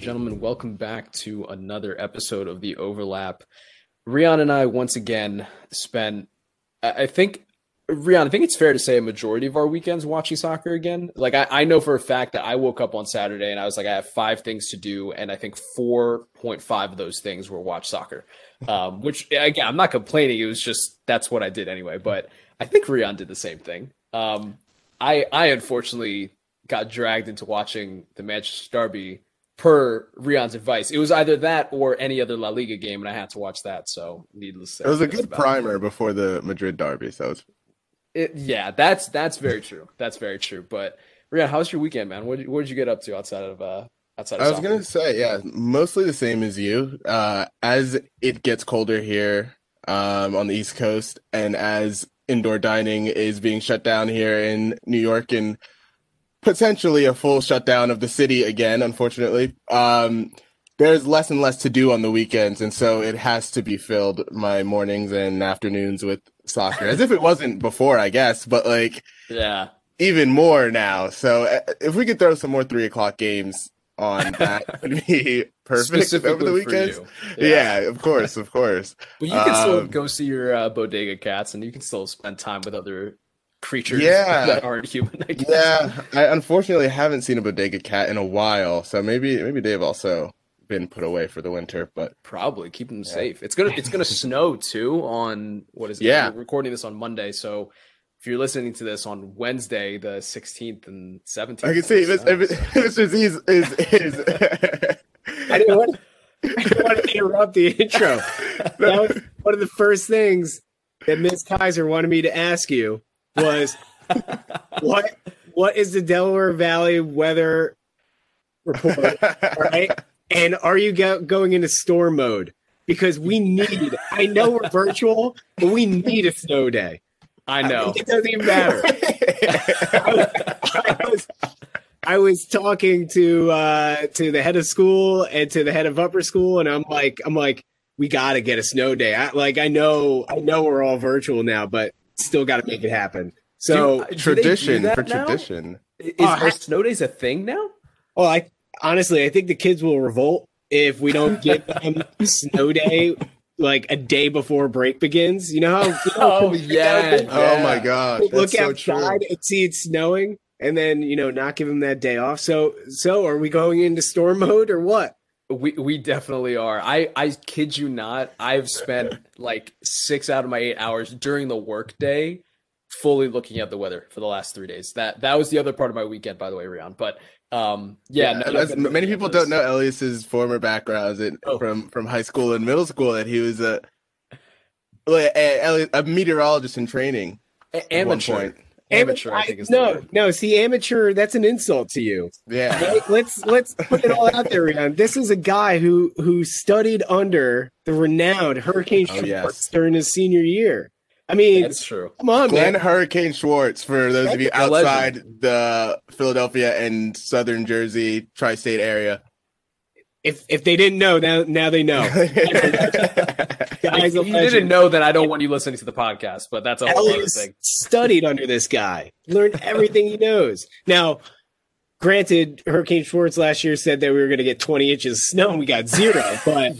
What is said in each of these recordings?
and gentlemen, welcome back to another episode of the Overlap. Rian and I once again spent, I think, Rian, I think it's fair to say a majority of our weekends watching soccer again. Like, I, I know for a fact that I woke up on Saturday and I was like, I have five things to do, and I think 4.5 of those things were watch soccer. Um, which, again, I'm not complaining. It was just that's what I did anyway. But I think Rian did the same thing. Um, I, I unfortunately got dragged into watching the Manchester Derby per Rian's advice. It was either that or any other La Liga game, and I had to watch that. So, needless to say, it was a good primer it. before the Madrid Derby. So, was... it, yeah, that's that's very true. That's very true. But Rian, how's your weekend, man? What did, what did you get up to outside of uh, outside? Of I was gonna say, yeah, mostly the same as you. Uh, as it gets colder here um, on the East Coast, and as indoor dining is being shut down here in New York and potentially a full shutdown of the city again, unfortunately. Um, there's less and less to do on the weekends, and so it has to be filled my mornings and afternoons with soccer, as if it wasn't before, I guess. But like, yeah, even more now. So uh, if we could throw some more three o'clock games on, that would be perfect over the weekends. Yeah. yeah. of course, of course. But you can um, still go see your uh, bodega cats, and you can still spend time with other creatures yeah. that aren't human. I yeah, I unfortunately haven't seen a bodega cat in a while, so maybe maybe they've also been put away for the winter, but probably keep them yeah. safe. It's gonna it's gonna snow too on what is it? Yeah, We're recording this on Monday, so if you're listening to this on Wednesday, the 16th and 17th, I can see Mr. Z is, is, is I didn't want. I didn't want to interrupt the intro. That was one of the first things that Miss Kaiser wanted me to ask you was what what is the Delaware Valley weather report? right? And are you go, going into storm mode? Because we need, I know we're virtual, but we need a snow day. I know. it doesn't even matter. I, was, I, was, I was talking to uh, to the head of school and to the head of upper school, and I'm like, I'm like, we got to get a snow day. I, like, I know, I know we're all virtual now, but still got to make it happen. So do, tradition do for now? tradition. Is uh, are snow days a thing now? Well, I honestly, I think the kids will revolt if we don't give them snow day like a day before break begins. You know how? You know, oh yeah. yeah. Oh my god. Look so outside true. and see it snowing, and then you know not give them that day off. So so are we going into storm mode or what? We we definitely are. I I kid you not. I've spent like six out of my eight hours during the workday fully looking at the weather for the last three days. That that was the other part of my weekend, by the way, Rian. But um, yeah, yeah no, many people don't know Elias's former backgrounds in, oh. from from high school and middle school that he was a a, a meteorologist in training. A- amateur amateur. I, think is no, no. See, amateur. That's an insult to you. Yeah. Right? Let's let's put it all out there, Rian. This is a guy who who studied under the renowned Hurricane oh, yes. during his senior year. I mean, that's true. Come on, Glenn man. Hurricane Schwartz. For those of you outside legend. the Philadelphia and Southern Jersey tri-state area, if if they didn't know, now now they know. Guys, you didn't know that I don't want you listening to the podcast, but that's a whole other thing. Studied under this guy, learned everything he knows. Now, granted, Hurricane Schwartz last year said that we were going to get 20 inches of snow, and we got zero. But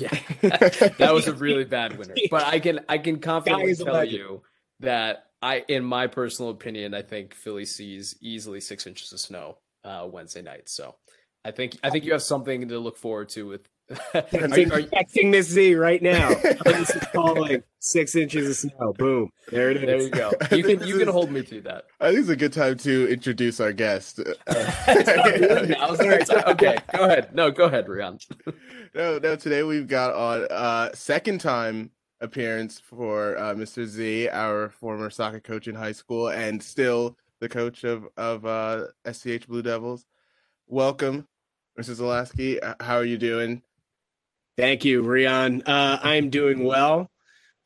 that was a really bad winter. But I can I can confidently tell you that I, in my personal opinion, I think Philly sees easily six inches of snow uh, Wednesday night. So I think I think you have something to look forward to with. are you, texting this Z right now. this is calling six inches of snow. Boom. There it is. There you go. You can you can hold me to that. I think it's a good time to introduce our guest. okay, go ahead. No, go ahead, Rian. no, no. Today we've got on uh, second time appearance for uh, Mr. Z, our former soccer coach in high school, and still the coach of of uh, SCH Blue Devils. Welcome, Mrs. Zalaski. How are you doing? Thank you, Rian. Uh, I'm doing well.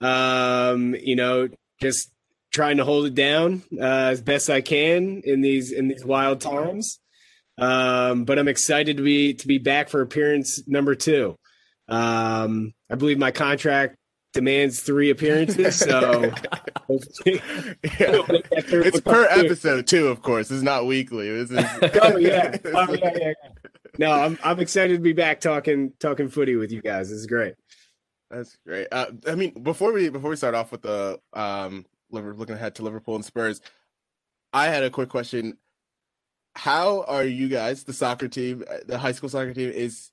Um, you know, just trying to hold it down uh, as best I can in these in these wild times. Um, but I'm excited to be to be back for appearance number two. Um, I believe my contract demands three appearances. So yeah. it's per episode too, of course. It's not weekly. This is oh yeah, oh, yeah, yeah. no, I'm I'm excited to be back talking talking footy with you guys. This is great. That's great. Uh, I mean, before we before we start off with the um, looking ahead to Liverpool and Spurs, I had a quick question. How are you guys, the soccer team, uh, the high school soccer team, is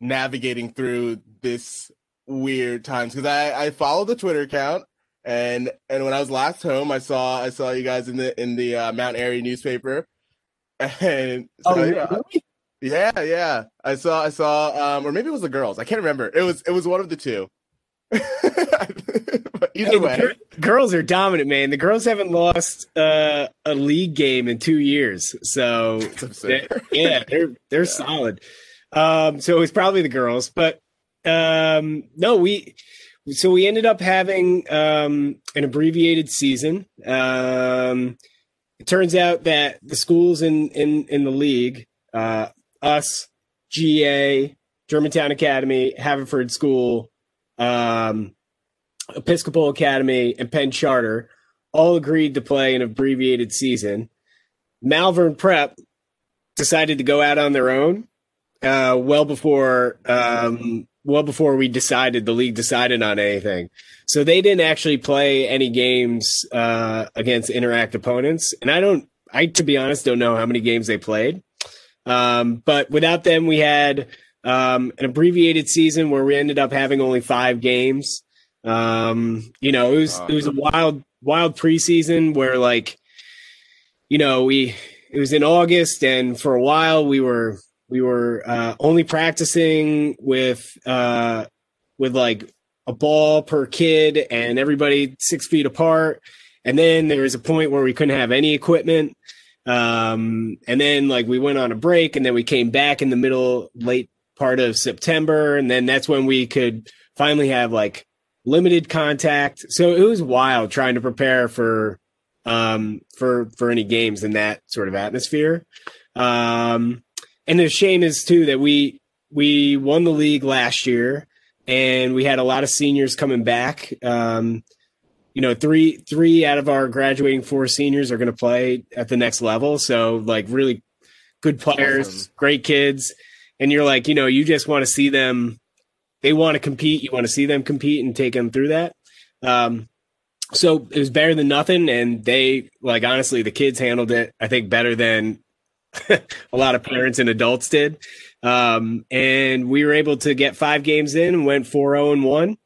navigating through this weird times? Because I I follow the Twitter account, and and when I was last home, I saw I saw you guys in the in the uh, Mount Airy newspaper, and so, oh, really? Yeah, yeah. I saw I saw um or maybe it was the girls. I can't remember. It was it was one of the two. either way. Girls are dominant, man. The girls haven't lost uh, a league game in 2 years. So they're, yeah, they're they're yeah. solid. Um so it's probably the girls, but um no, we so we ended up having um an abbreviated season. Um it turns out that the schools in in in the league uh us, GA, Germantown Academy, Haverford School, um, Episcopal Academy, and Penn Charter all agreed to play an abbreviated season. Malvern Prep decided to go out on their own uh, well before um, well before we decided the league decided on anything. So they didn't actually play any games uh, against Inter-Ac opponents, and I don't. I to be honest don't know how many games they played. Um, but without them, we had um, an abbreviated season where we ended up having only five games. Um, you know, it was it was a wild wild preseason where like, you know, we it was in August, and for a while we were we were uh, only practicing with uh, with like a ball per kid and everybody six feet apart. And then there was a point where we couldn't have any equipment. Um, and then like we went on a break and then we came back in the middle, late part of September. And then that's when we could finally have like limited contact. So it was wild trying to prepare for, um, for, for any games in that sort of atmosphere. Um, and the shame is too that we, we won the league last year and we had a lot of seniors coming back. Um, you know, three three out of our graduating four seniors are going to play at the next level. So like really good players, awesome. great kids, and you're like, you know, you just want to see them. They want to compete. You want to see them compete and take them through that. Um, so it was better than nothing, and they like honestly, the kids handled it. I think better than a lot of parents and adults did. Um, and we were able to get five games in and went 4 0 and 1.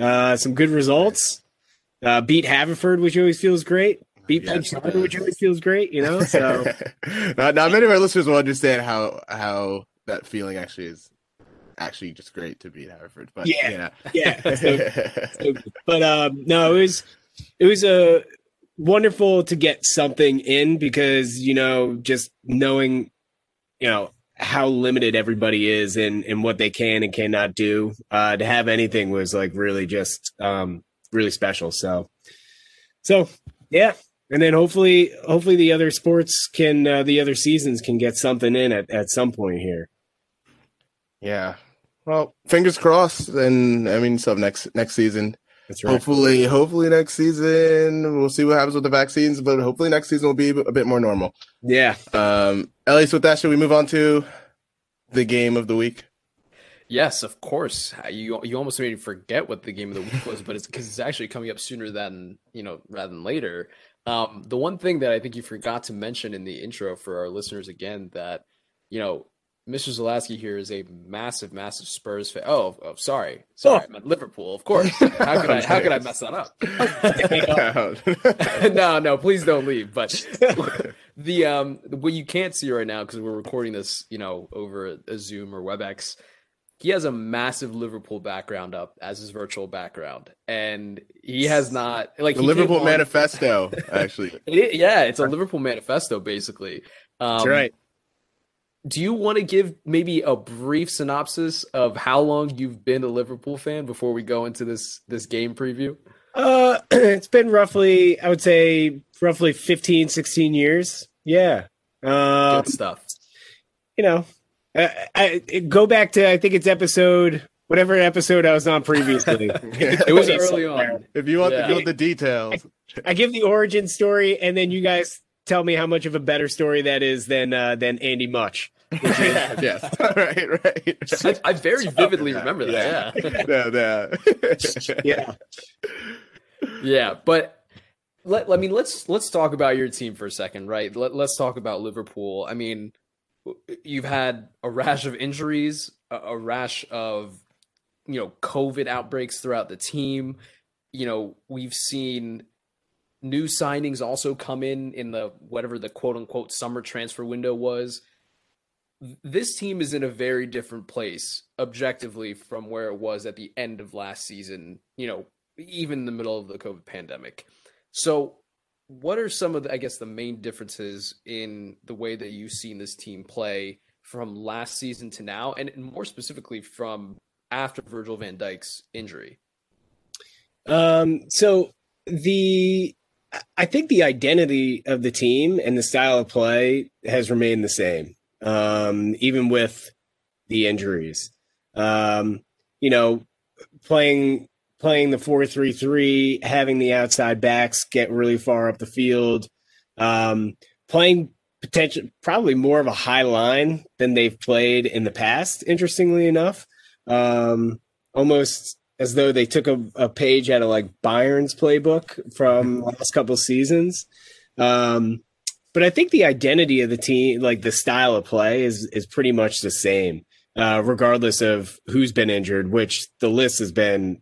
Uh, some good results. Uh, beat Haverford, which always feels great. Beat yes, Penn which always feels great. You know, so not, not many of our listeners will understand how how that feeling actually is actually just great to beat Haverford. But yeah, yeah. yeah. So, so, but um, no, it was it was a wonderful to get something in because you know just knowing you know how limited everybody is and and what they can and cannot do uh, to have anything was like really just um, really special. So, so yeah, and then hopefully, hopefully the other sports can, uh, the other seasons can get something in at at some point here. Yeah. Well, fingers crossed. And I mean, so next next season. That's right. Hopefully, hopefully next season we'll see what happens with the vaccines, but hopefully next season will be a bit more normal. Yeah. Um, at least with that, should we move on to the game of the week? Yes, of course. You you almost made me forget what the game of the week was, but it's because it's actually coming up sooner than you know rather than later. Um, the one thing that I think you forgot to mention in the intro for our listeners again that you know Mr. Zalaski here is a massive, massive Spurs fan. Oh, oh sorry, sorry, oh. Liverpool, of course. How could I? How could I mess that up? no, no, please don't leave. But the um, what you can't see right now because we're recording this, you know, over a Zoom or WebEx he has a massive Liverpool background up as his virtual background, and he has not like the Liverpool on... manifesto. Actually, it, yeah, it's a Liverpool manifesto basically. Um, That's right. Do you want to give maybe a brief synopsis of how long you've been a Liverpool fan before we go into this this game preview? Uh, it's been roughly, I would say, roughly 15, 16 years. Yeah. Um, Good stuff. You know, uh, I, go back to I think it's episode whatever episode I was on previously. it was early on. If you want yeah. to know the details, I, I, give the origin story, and then you guys tell me how much of a better story that is than uh, than Andy Much. yes. right, right. I, I very vividly remember that. Yeah. yeah. yeah. Yeah, but let I mean let's let's talk about your team for a second, right? Let, let's talk about Liverpool. I mean, you've had a rash of injuries, a, a rash of you know COVID outbreaks throughout the team. You know, we've seen new signings also come in in the whatever the quote unquote summer transfer window was. This team is in a very different place objectively from where it was at the end of last season, you know, even in the middle of the COVID pandemic. So, what are some of the, I guess, the main differences in the way that you've seen this team play from last season to now, and more specifically from after Virgil van Dijk's injury? Um, so the I think the identity of the team and the style of play has remained the same, um, even with the injuries. Um, you know, playing playing the four three three, having the outside backs get really far up the field, um, playing potential probably more of a high line than they've played in the past. Interestingly enough, um, almost as though they took a, a, page out of like Bayern's playbook from last couple seasons. Um, but I think the identity of the team, like the style of play, is is pretty much the same, uh, regardless of who's been injured. Which the list has been,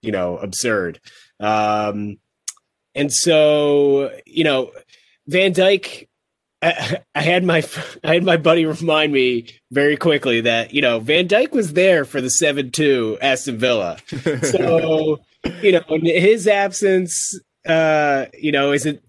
you know, absurd. Um, and so, you know, Van Dijk I, I, had my I had my buddy remind me very quickly that you know Van Dijk was there for the seven two Aston Villa, so you know his absence, uh, you know, is it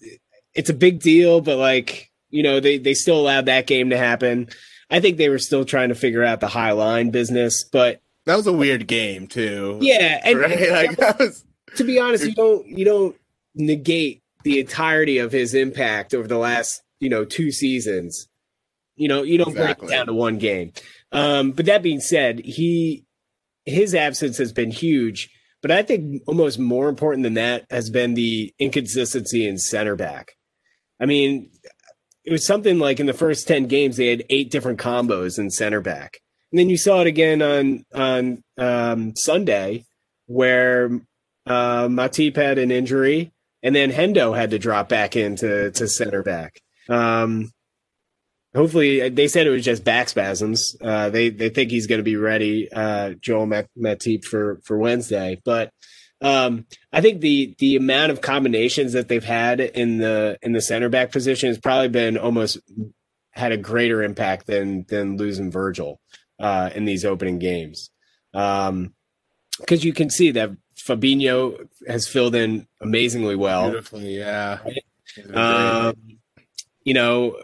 it's a big deal, but like you know they they still allowed that game to happen. I think they were still trying to figure out the high line business, but that was a weird game too. Yeah, and, right? like, that was... to be honest, you don't you don't negate the entirety of his impact over the last you know two seasons. You know, you don't exactly. break down to one game. Um, but that being said, he his absence has been huge. But I think almost more important than that has been the inconsistency in center back. I mean, it was something like in the first 10 games, they had eight different combos in center back. And then you saw it again on, on um, Sunday where uh, Matip had an injury and then Hendo had to drop back into to center back. Um, hopefully, they said it was just back spasms. Uh, they they think he's going to be ready, uh, Joel Matip for for Wednesday. But um, I think the the amount of combinations that they've had in the in the center back position has probably been almost had a greater impact than than losing Virgil uh, in these opening games. Um, because you can see that Fabinho has filled in amazingly well. Beautifully, yeah. Um, you know,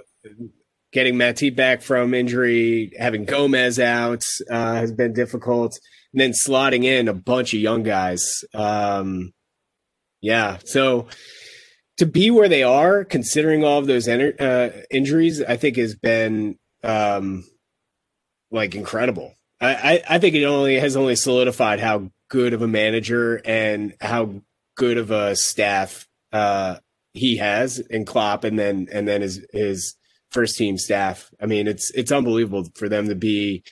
getting Matip back from injury, having Gomez out uh, has been difficult, and then slotting in a bunch of young guys. Um, yeah, so to be where they are, considering all of those uh, injuries, I think has been um, like incredible. I, I, I think it only has only solidified how good of a manager and how good of a staff uh, he has in Klopp and then and then his his first team staff. I mean, it's it's unbelievable for them to be,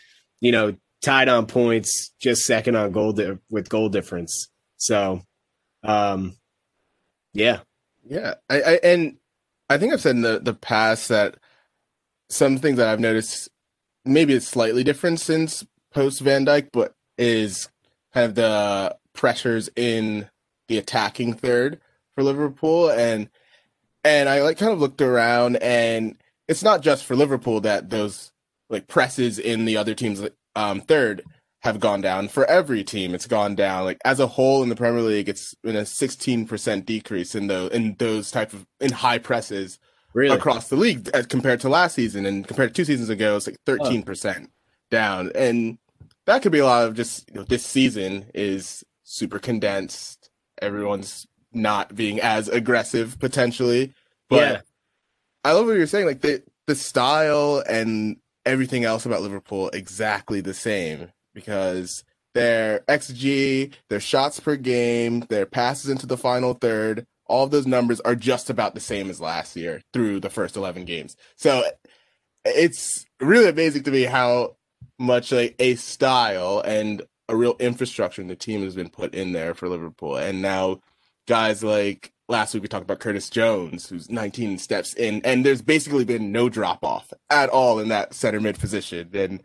you know, tied on points, just second on goal di- with goal difference. So, um, yeah, yeah, I, I and I think I've said in the the past that some things that I've noticed maybe it's slightly different since post Van Dijk, but is kind of the pressures in the attacking third for Liverpool, and and I like kind of looked around, and it's not just for Liverpool that those like presses in the other team's um, third have gone down. For every team, it's gone down. Like as a whole in the Premier League, it's been a sixteen percent decrease in the in those type of in high presses really? across the league as compared to last season, and compared to two seasons ago, it's like thirteen percent down, and that could be a lot of just you know, this season is super condensed. Everyone's not being as aggressive potentially. But yeah. I love what you're saying. Like the the style and everything else about Liverpool exactly the same because their XG, their shots per game, their passes into the final third, all of those numbers are just about the same as last year through the first 11 games. So it's really amazing to me how much like a style and a real infrastructure in the team has been put in there for Liverpool. And now guys like last week we talked about Curtis Jones, who's 19 steps in, and there's basically been no drop off at all in that center mid position. And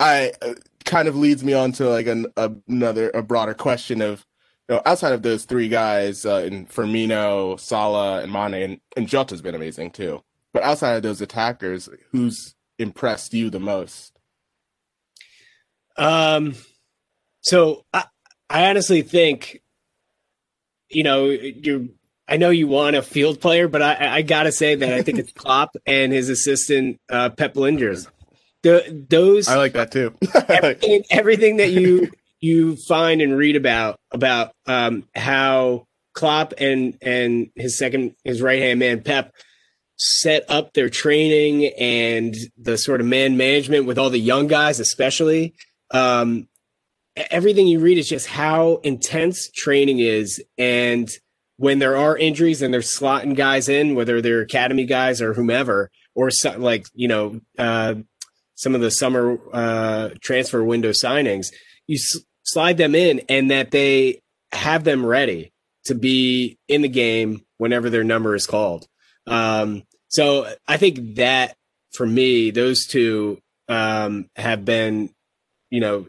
I uh, kind of leads me on to like an, another a broader question of you know outside of those three guys uh, in Firmino, Salah, and Mane, and, and Jota's been amazing too. But outside of those attackers, who's impressed you the most? Um, so I, I honestly think you know, you I know you want a field player, but I, I gotta say that I think it's Klopp and his assistant uh, Pep Lijnders. The, those I like that too. everything, everything, that you you find and read about about um, how Klopp and and his second his right hand man Pep set up their training and the sort of man management with all the young guys, especially. Um, everything you read is just how intense training is. And when there are injuries and they're slotting guys in whether they're academy guys or whomever or some, like you know uh, some of the summer uh, transfer window signings you s- slide them in and that they have them ready to be in the game whenever their number is called. Um, so i think that for me those two um, have been you know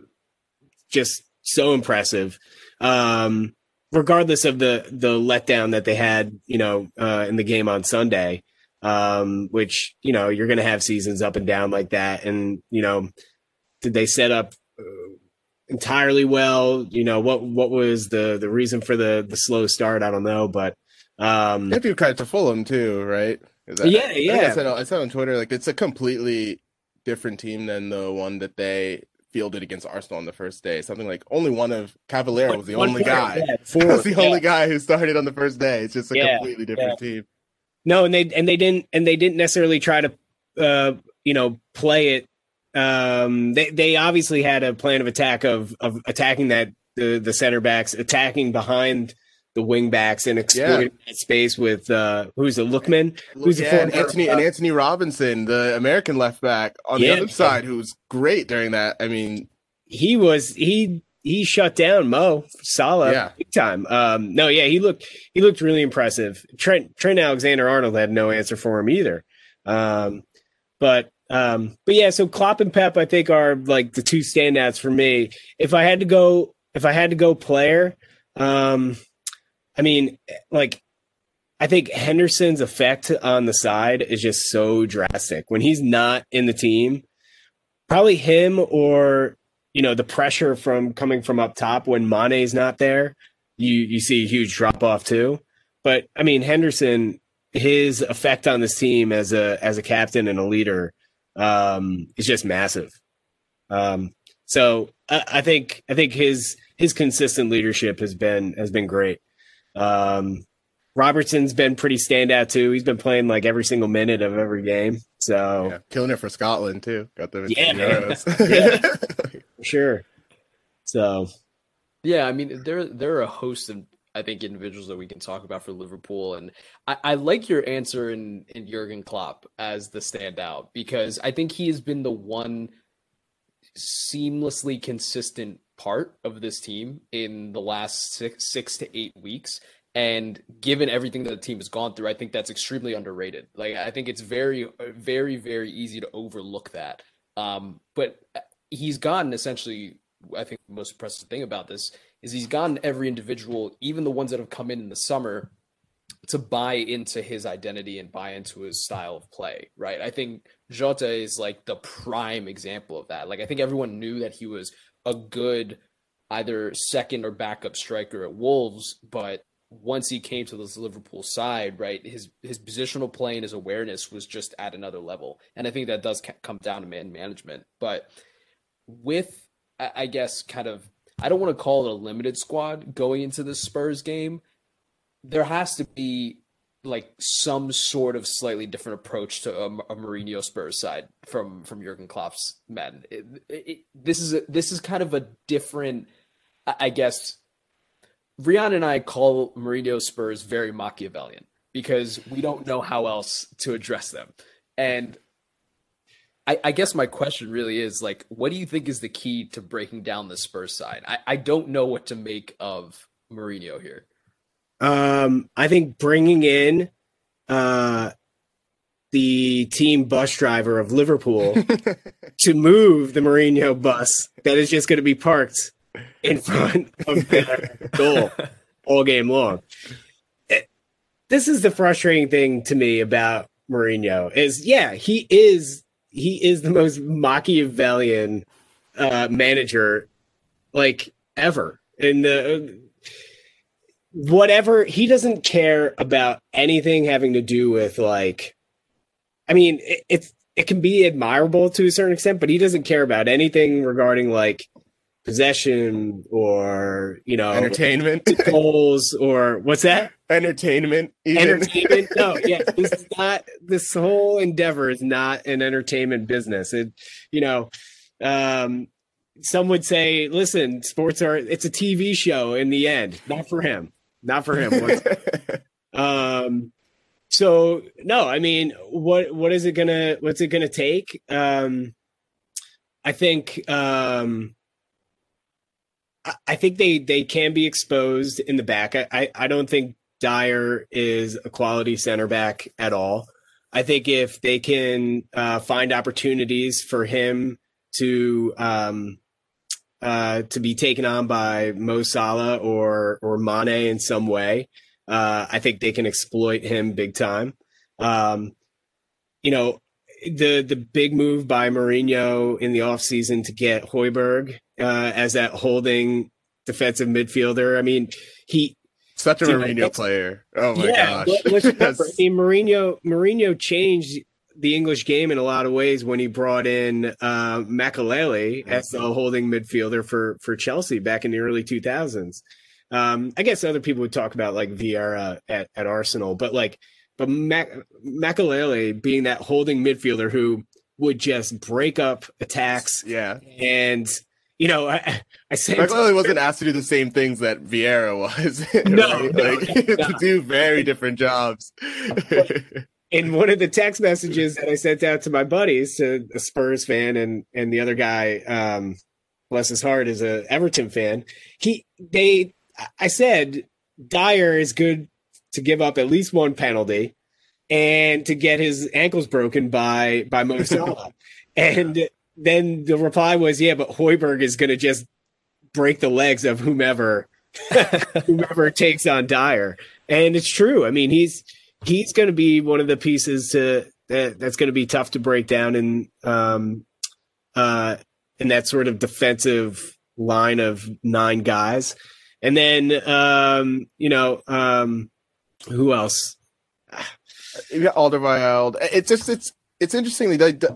just so impressive. Um, regardless of the the letdown that they had, you know, uh, in the game on Sunday, um, which you know you're going to have seasons up and down like that, and you know, did they set up uh, entirely well? You know, what what was the the reason for the the slow start? I don't know, but um, to give credit to Fulham too, right? That, yeah, yeah. I, I, said, I said on Twitter like it's a completely different team than the one that they fielded against Arsenal on the first day. Something like only one of Cavaleiro was the one only guy. Yeah, was the yeah. only guy who started on the first day. It's just a yeah, completely different team. No, and they and they didn't and they didn't necessarily try to uh, you know play it. Um, they they obviously had a plan of attack of of attacking that the the center backs, attacking behind the wing backs and exploiting yeah. that space with uh who's a Lookman, who's yeah, and Anthony and Antonee Robinson, the American left back on yeah. the other side, who was great during that. I mean, he was he he shut down Mo Salah yeah. big time. Um, no, yeah, he looked he looked really impressive. Trent Trent Alexander Arnold had no answer for him either. Um, but um, but yeah, so Klopp and Pep, I think, are like the two standouts for me. If I had to go, if I had to go player, um, I mean, like, I think Henderson's effect on the side is just so drastic. When he's not in the team, probably him or, you know, the pressure from coming from up top when Mane's not there, you, you see a huge drop off too. But I mean, Henderson, his effect on this team as a, as a captain and a leader, um, is just massive. Um, so I, I think, I think his, his consistent leadership has been, has been great. Um, Robertson's been pretty standout too. He's been playing like every single minute of every game. So yeah, killing it for Scotland too. Got the yeah, yeah sure. So yeah, I mean there there are a host of I think individuals that we can talk about for Liverpool, and I, I like your answer in in Jurgen Klopp as the standout because I think he has been the one seamlessly consistent part of this team in the last six six to eight weeks. And given everything that the team has gone through, I think that's extremely underrated. Like I think it's very, very, very easy to overlook that. Um, but he's gotten essentially. I think the most impressive thing about this is he's gotten every individual, even the ones that have come in in the summer, to buy into his identity and buy into his style of play, right? I think Jota is like the prime example of that. Like I think everyone knew that he was a good either second or backup striker at Wolves, but once he came to this Liverpool side, right, his his positional play and his awareness was just at another level, and I think that does come down to man management. But with, I guess, kind of, I don't want to call it a limited squad going into the Spurs game. There has to be like some sort of slightly different approach to a, a Mourinho Spurs side from from Jurgen Klopp's men. It, it, this is a, this is kind of a different, I guess. Rian and I call Mourinho Spurs very Machiavellian because we don't know how else to address them, and I, I, guess my question really is like, what do you think is the key to breaking down the Spurs side? I, I don't know what to make of Mourinho here. Um, I think bringing in uh, the team bus driver of Liverpool to move the Mourinho bus that is just going to be parked in front of their goal all game long. It, this is the frustrating thing to me about Mourinho is yeah, he is he is the most Machiavellian uh, manager like ever. in the whatever he doesn't care about anything having to do with like I mean, it, it's it can be admirable to a certain extent, but he doesn't care about anything regarding like possession or you know entertainment. goals or what's that? Entertainment even. entertainment? No yeah this is not this whole endeavor is not an entertainment business. It you know um some would say listen sports are it's a tv show in the end not for him not for him um so no, I mean, what what is it gonna what's it gonna take? Um, I think um, I think they they can be exposed in the back. I, I, I don't think Dier is a quality center back at all. I think if they can uh, find opportunities for him to um, uh, to be taken on by Mo Salah or or Mane in some way, uh, I think they can exploit him big time. Um, you know, the the big move by Mourinho in the offseason to get Højbjerg uh, as that holding defensive midfielder. I mean, he such a Mourinho player. Oh my yeah, gosh! Let's remember, I mean, Mourinho Mourinho changed the English game in a lot of ways when he brought in uh, Makelele as the holding midfielder for for Chelsea back in the early 2000s. Um, I guess other people would talk about like Vieira at, at Arsenal, but like, but Mac- Makelele being that holding midfielder who would just break up attacks. Yeah. And, you know, I, I say wasn't asked to do the same things that Vieira was. No, right? no like, to do very different jobs. in one of the text messages that I sent out to my buddies, to a Spurs fan and and the other guy, um, bless his heart, is a Everton fan. He they I said Dier is good to give up at least one penalty and to get his ankles broken by by Mo Salah. and then the reply was, "Yeah, but Højbjerg is going to just break the legs of whomever whomever takes on Dier. And it's true. I mean, he's he's going to be one of the pieces to that, that's going to be tough to break down in um uh in that sort of defensive line of nine guys. And then, um, you know, um, who else? You got Alderweireld. It's just it's it's interesting.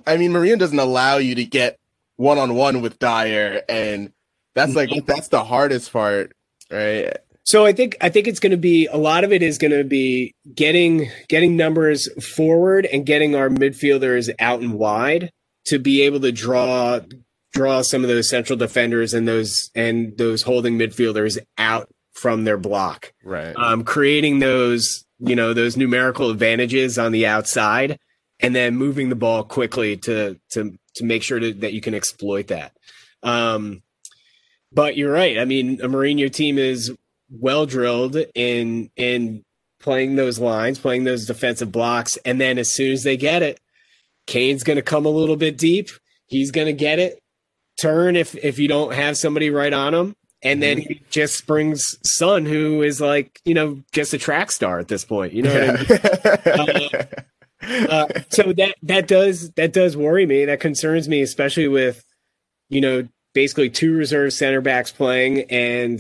I mean, Mourinho doesn't allow you to get one on one with Dier, and that's like mm-hmm. that's the hardest part, right? So I think I think it's going to be a lot of it is going to be getting getting numbers forward and getting our midfielders out and wide to be able to draw draw some of those central defenders and those and those holding midfielders out from their block. Right. Um, creating those, you know, those numerical advantages on the outside and then moving the ball quickly to to to make sure to, that you can exploit that. Um, but you're right. I mean, a Mourinho team is well drilled in in playing those lines, playing those defensive blocks, and then as soon as they get it, Kane's going to come a little bit deep. He's going to get it, turn if if you don't have somebody right on him. And then mm-hmm. he just brings Son, who is like, you know, just a track star at this point. You know I mean? uh, uh, so that that does that does worry me. That concerns me, especially with, you know, basically two reserve center backs playing and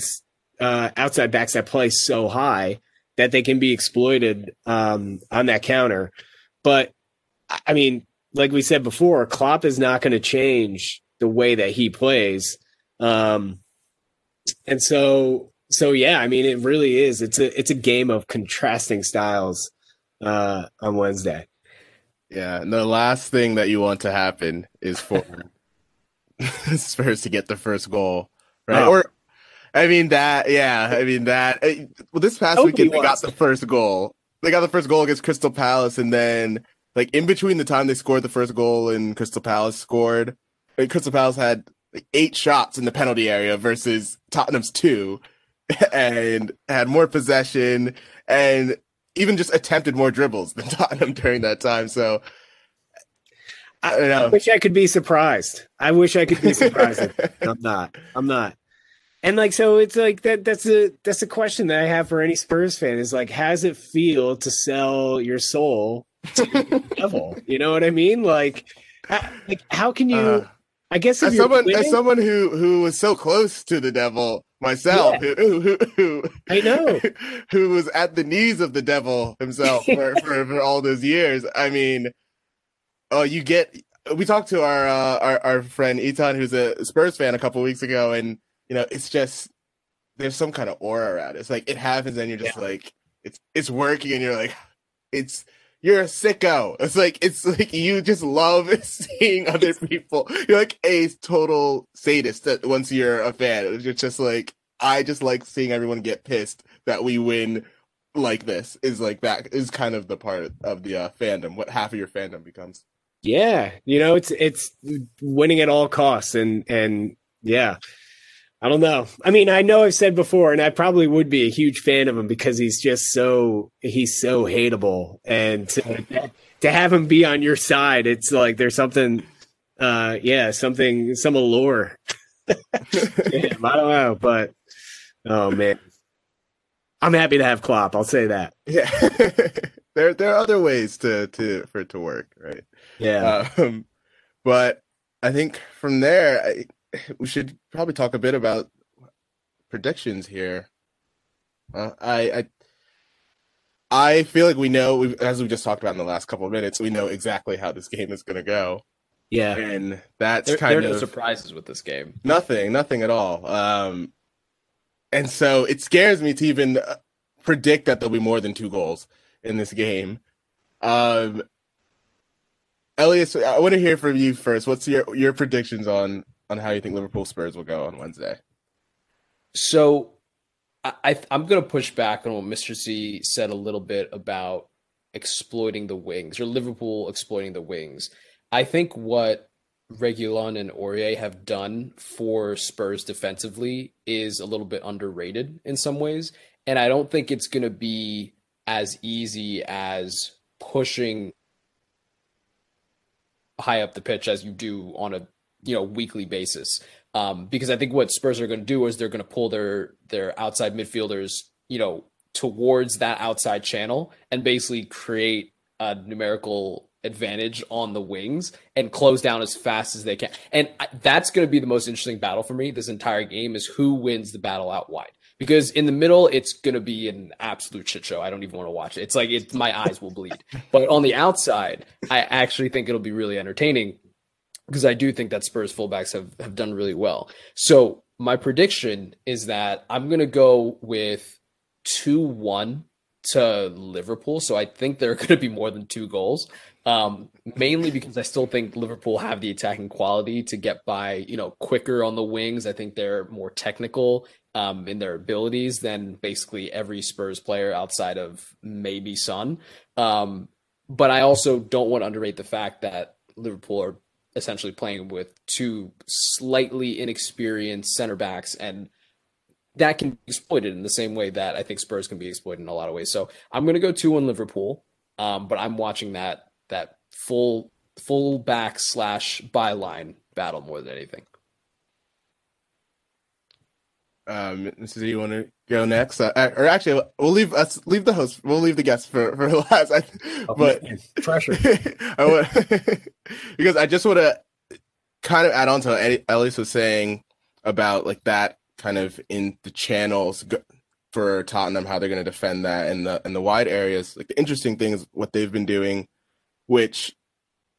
uh, outside backs that play so high that they can be exploited um, on that counter. But I mean, like we said before, Klopp is not going to change the way that he plays. Um, and so, so yeah, I mean, it really is. It's a it's a game of contrasting styles uh, on Wednesday. Yeah, and the last thing that you want to happen is for Spurs to get the first goal, right? Oh. Or, I mean that, yeah, I mean that. Eh, well, this past Nobody weekend they got the first goal. They got the first goal against Crystal Palace, and then like in between the time they scored the first goal and Crystal Palace scored, like, Crystal Palace had like eight shots in the penalty area versus Tottenham's two, and had more possession and even just attempted more dribbles than Tottenham during that time. So I, I, I wish I could be surprised. I wish I could be surprised. I'm not. I'm not. And like so it's like that that's a that's a question that I have for any Spurs fan is like how does it feel to sell your soul to the devil? You know what I mean? Like how, like how can you uh, I guess as someone winning, as someone who who was so close to the devil myself yeah. who, who, who, I know who was at the knees of the devil himself for, for, for all those years. I mean, oh, you get we talked to our uh, our our friend Etan, who's a Spurs fan, a couple weeks ago, and you know, it's just there's some kind of aura around it. It's like it happens, and you're just yeah. like it's it's working, and you're like it's you're a sicko. It's like it's like you just love seeing other people. You're like a total sadist that once you're a fan. You're just like I just like seeing everyone get pissed that we win like this is like that is kind of the part of the uh, fandom what half of your fandom becomes yeah you know it's it's winning at all costs and and yeah I don't know. I mean, I know I've said before, and I probably would be a huge fan of him because he's just so he's so hateable, and to, to have him be on your side, it's like there's something, uh, yeah, something, some allure. Damn, I don't know, but oh man, I'm happy to have Klopp. I'll say that. Yeah, there there are other ways to to for it to work, right? Yeah, um, but I think from there. I, we should probably talk a bit about predictions here. Uh, I, I I feel like we know, as we just talked about in the last couple of minutes, we know exactly how this game is going to go. Yeah, and that's there, kind there of are no surprises with this game. Nothing, nothing at all. Um, and so it scares me to even uh, predict that there'll be more than two goals in this game. Um, Elias, I want to hear from you first. What's your your predictions on on how you think Liverpool Spurs will go on Wednesday. So I, am going to push back on what Mr. Z said a little bit about exploiting the wings or Liverpool exploiting the wings. I think what Reguilon and Aurier have done for Spurs defensively is a little bit underrated in some ways. And I don't think it's going to be as easy as pushing high up the pitch as you do on a you know weekly basis. Um, because I think what Spurs are going to do is they're going to pull their their outside midfielders, you know, towards that outside channel and basically create a numerical advantage on the wings and close down as fast as they can. And that's going to be the most interesting battle for me this entire game is who wins the battle out wide. Because in the middle, it's going to be an absolute shit show. I don't even want to watch it. It's like it, my eyes will bleed. But on the outside, I actually think it'll be really entertaining because I do think that Spurs fullbacks have, have done really well. So my prediction is that I'm going to go with 2 1 to Liverpool. So I think there are going to be more than two goals. Um, mainly because I still think Liverpool have the attacking quality to get by, you know, quicker on the wings. I think they're more technical um, in their abilities than basically every Spurs player outside of maybe Son. Um, but I also don't want to underrate the fact that Liverpool are essentially playing with two slightly inexperienced center backs and that can be exploited in the same way that I think Spurs can be exploited in a lot of ways. So I'm going to go two on Liverpool, um, but I'm watching that that full full back slash byline battle more than anything. Um, Mrs. Do you want to go next? Uh, or actually, we'll leave us leave the host. We'll leave the guest for for last. I, oh, but pressure. I want, because I just want to kind of add on to what Elias was saying about like that kind of in the channels for Tottenham, how they're going to defend that and the and the wide areas. Like the interesting thing is what they've been doing, which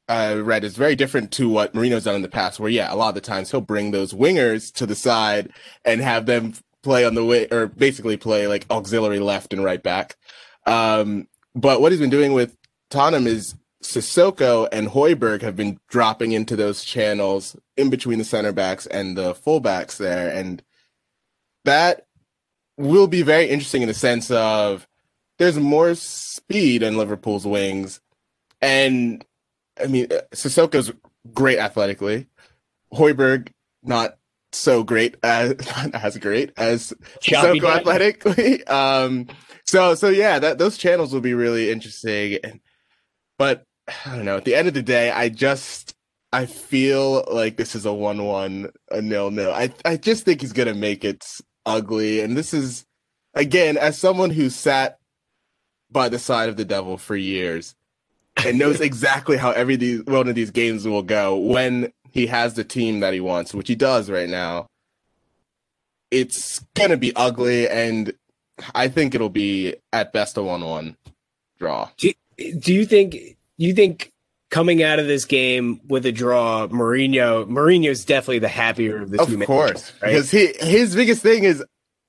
I read is very different to what Mourinho's done in the past, where yeah, a lot of the times he'll bring those wingers to the side and have them play on the way or basically play like auxiliary left and right back. Um, but what he's been doing with Tottenham is Sissoko and Højbjerg have been dropping into those channels in between the center backs and the fullbacks there. And that will be very interesting in the sense of there's more speed in Liverpool's wings and I mean, Sissoko's great athletically. Højbjerg not so great as not as great as Choppy Sissoko athletically. Um, so so yeah, that those channels will be really interesting. And, but I don't know. At the end of the day, I just I feel like this is a one-one, a nil-nil. I I just think he's gonna make it ugly. And this is again, as someone who sat by the side of the devil for years and knows exactly how every these, one of these games will go when he has the team that he wants, which he does right now. It's gonna be ugly, and I think it'll be at best a one-one draw. Do you think you think coming out of this game with a draw, Mourinho Mourinho's definitely the happier of the two Of course, right? because he his biggest thing is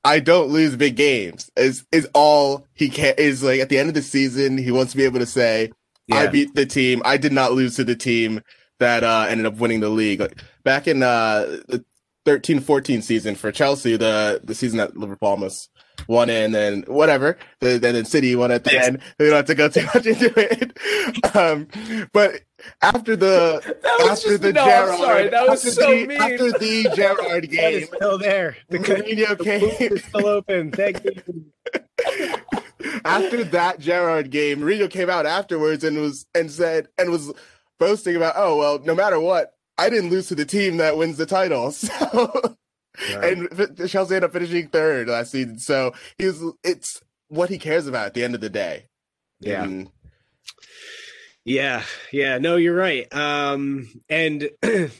I don't lose big games. Is is all he can is like at the end of the season he wants to be able to say I beat the team. I did not lose to the team that uh, ended up winning the league. Like back in uh, the 13-14 season for Chelsea, the the season that Liverpool almost won in, and whatever. The, then then City won at the Yes. end. We don't have to go too much into it. Um, but after the That was after just- the no, I'm sorry, that was after so the, mean. after the Gerrard That game, is still there. The Mourinho the came. is still open. Thank you. After that Gerrard game, Mourinho came out afterwards and was and said and was boasting about, oh well, no matter what, I didn't lose to the team that wins the title. So and fi- Chelsea ended up finishing third last season. So he was it's what he cares about at the end of the day. Yeah. And Yeah, yeah, no, you're right. Um, and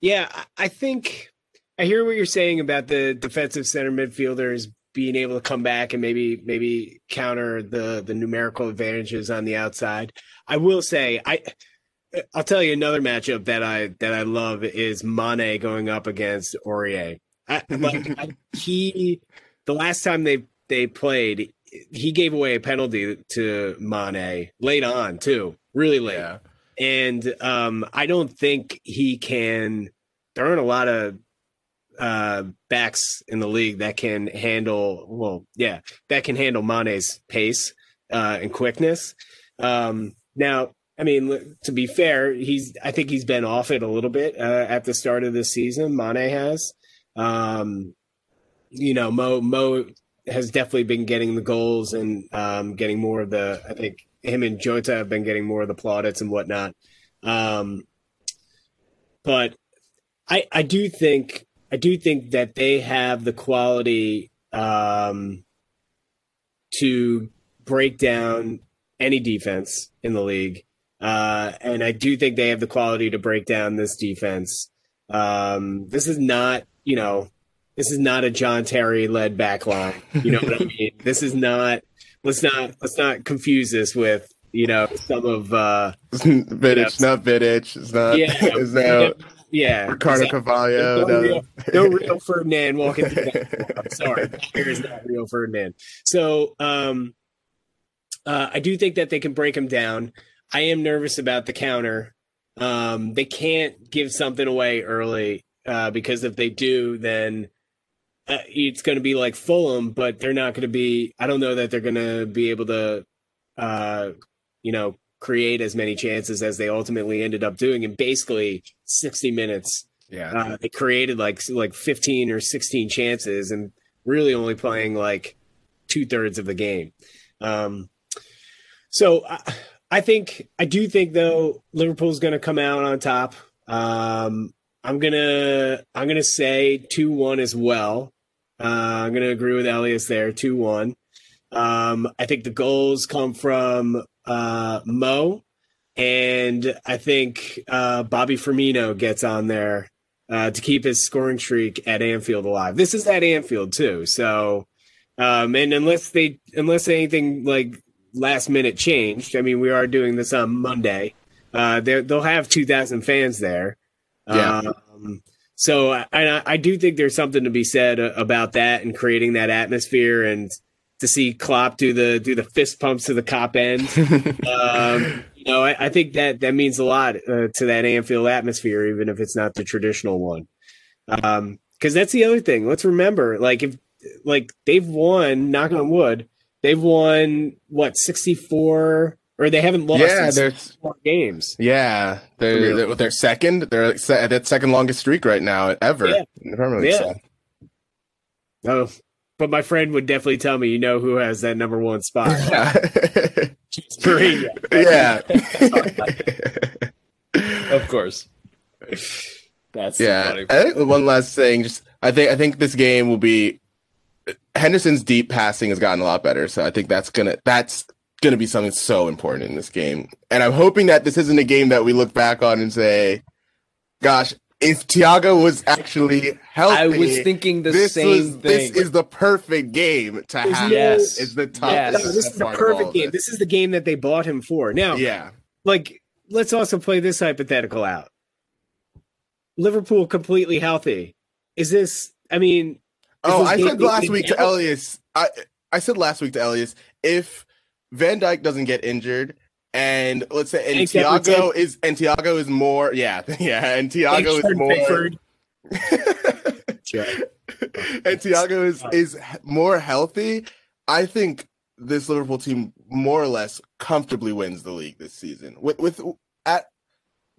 yeah, I- I think I hear what you're saying about the defensive center midfielders being able to come back and maybe maybe counter the the numerical advantages on the outside. I will say I I'll tell you another matchup that I that I love is Mane going up against Aurier. I, like, I, he the last time they they played, he gave away a penalty to Mane late on too, really late. yeah. And um, I don't think he can. There aren't a lot of uh, backs in the league that can handle. Well, yeah, that can handle Mane's pace uh, and quickness. Um, now, I mean, to be fair, he's. I think he's been off it a little bit uh, at the start of the season. Mane has. Um, you know, Mo Mo has definitely been getting the goals and um, getting more of the. I think him and Jota have been getting more of the plaudits and whatnot. Um, but I I do think I do think that they have the quality um, to break down any defense in the league, uh, and I do think they have the quality to break down this defense. Um, this is not you know this is not a John Terry led back line. You know what I mean? This is not. Let's not let's not confuse this with you know some of uh Vidic, Yes. not Vidic. It's not. yeah It's not yeah Ricardo exactly. Carvalho. no, No. real, no Ferdinand walking through that. I'm sorry, here's not Rio Ferdinand. So um, uh, I do think that they can break him down. I am nervous about the counter. Um, they can't give something away early uh, because if they do, then uh, it's going to be like Fulham, but they're not going to be. I don't know that they're going to be able to, uh, you know, create as many chances as they ultimately ended up doing in basically 60 minutes Yeah. uh, they created like like 15 or 16 chances and really only playing like two thirds of the game. Um, so I, I think I do think though Liverpool's going to come out on top. Um, I'm gonna I'm gonna say two one as well. Uh, I'm gonna agree with Elias there two one. Um, I think the goals come from uh, Mo, and I think uh, Bobby Firmino gets on there uh, to keep his scoring streak at Anfield alive. This is at Anfield too, so um, and unless they unless anything like last minute changed, I mean, we are doing this on Monday. Uh, they- they'll have two thousand fans there. Yeah. Um, so I, I I do think there's something to be said about that and creating that atmosphere and to see Klopp do the do the fist pumps to the Kop end. um, you know, I, I think that that means a lot uh, to that Anfield atmosphere, even if it's not the traditional one. Um, because that's the other thing. Let's remember, like if like they've won, knock on wood, they've won what 64 or they haven't lost Yeah, in four games. yeah they're they're, they're second. They're se- second longest streak right now ever Yeah. in the Premier League. Yeah. Oh, but my friend would definitely tell me, you know, who has that number one spot? Yeah. Mourinho. yeah. Of course. That's Yeah, funny. I think one last thing. Just I think I think this game will be Henderson's deep passing has gotten a lot better, so I think that's gonna that's gonna be something so important in this game. And I'm hoping that this isn't a game that we look back on and say, "Gosh, if Thiago was actually healthy, I was thinking the this same was thing. this is the perfect game to There's have." Yes. is the top. Yes. No, this is the part of all perfect game. This is the game that they bought him for. Now, Yeah, like, let's also play this hypothetical out. Liverpool completely healthy. Is this? I mean, Oh, I said last being week to handled? Elias. I I said last week to Elias if Van Dijk doesn't get injured and let's say and Thiago is and Thiago is more yeah yeah and Thiago is more and Thiago is is more healthy. I think this Liverpool team more or less comfortably wins the league this season. With with at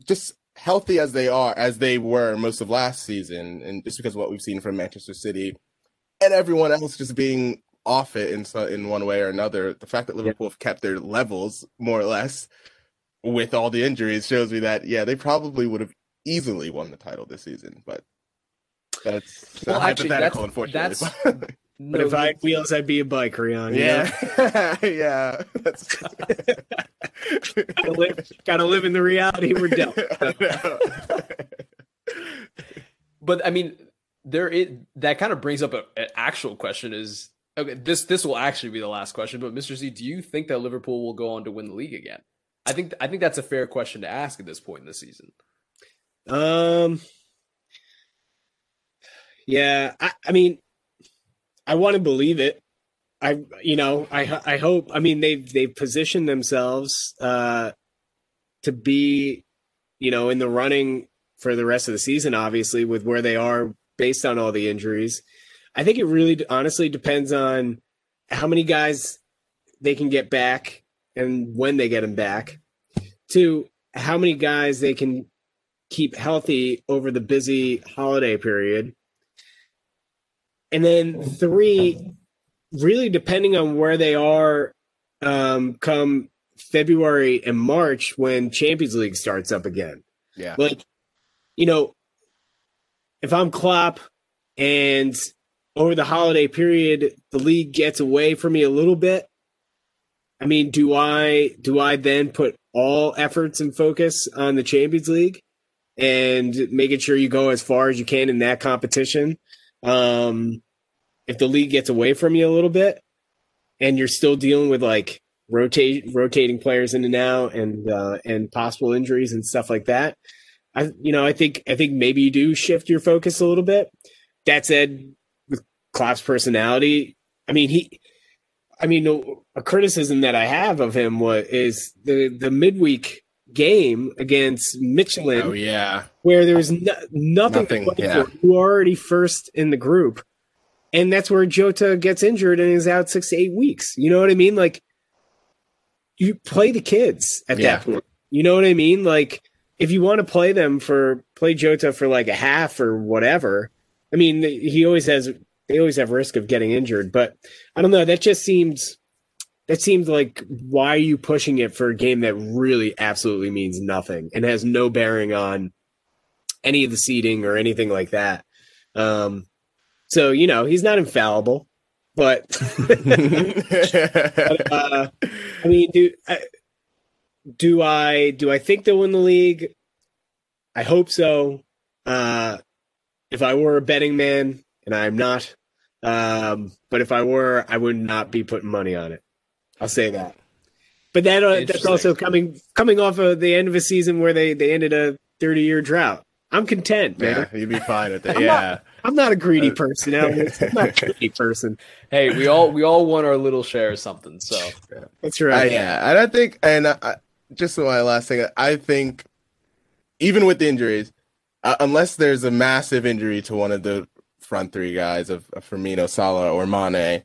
just healthy as they are as they were most of last season and just because of what we've seen from Manchester City and everyone else just being off it in so, in one way or another the fact that Liverpool have kept their levels more or less with all the injuries shows me that yeah they probably would have easily won the title this season but that's Well, actually, hypothetical that's- unfortunately But if I had wheels, I'd be a bike, Rion. you yeah yeah that's gotta live, gotta live in the reality we're dealt. I. But I mean, there is that kind of brings up a- an actual question: is okay? This this will actually be the last question. But Mr. Z, do you think that Liverpool will go on to win the league again? I think I think that's a fair question to ask at this point in the season. Um. Yeah, I, I mean, I want to believe it. I, you know, I, I hope. I mean, they've they've positioned themselves uh, to be, you know, in the running for the rest of the season. Obviously, with where they are based on all the injuries, I think it really, honestly, depends on how many guys they can get back and when they get them back. To how many guys they can keep healthy over the busy holiday period. And then three, really depending on where they are um, come February and March when Champions League starts up again. yeah Like, you know, if I'm Klopp and over the holiday period the league gets away from me a little bit, I mean, do I do I then put all efforts and focus on the Champions League and making sure you go as far as you can in that competition? Um, if the league gets away from you a little bit, and you're still dealing with like rotate rotating players in and out and uh, and possible injuries and stuff like that, I you know I think I think maybe you do shift your focus a little bit. That said, Klopp's personality, I mean he, I mean a criticism that I have of him was is the the midweek game against Midtjylland oh yeah where there was no, nothing, Nothing, yeah. for. You were already first in the group, and that's where Jota gets injured and is out six to eight weeks. You know what I mean? Like you play the kids at Yeah. that point. You know what I mean? Like if you want to play them for play Jota for like a half or whatever. I mean, he always has. They always have risk of getting injured, but I don't know. That just seems. That seems like why are you pushing it for a game that really absolutely means nothing and has no bearing on any of the seating or anything like that. Um, so you know he's not infallible, but uh, I mean, do I, do I do I think they'll win the league? I hope so. Uh, if I were a betting man, and I'm not, um, but if I were, I would not be putting money on it. I'll say that. But that uh, that's also coming coming off of the end of a season where they they ended a 30 year drought. I'm content, man. yeah you'd be fine with it I'm yeah I'm not a greedy Uh, person. I'm not a greedy person. Hey, we all we all want our little share of something. So That's I, right. yeah, and I think, and I, I- just my last thing, I think, even with the injuries, uh, unless there's a massive injury to one of the front three guys of, of Firmino, Salah, or Mane,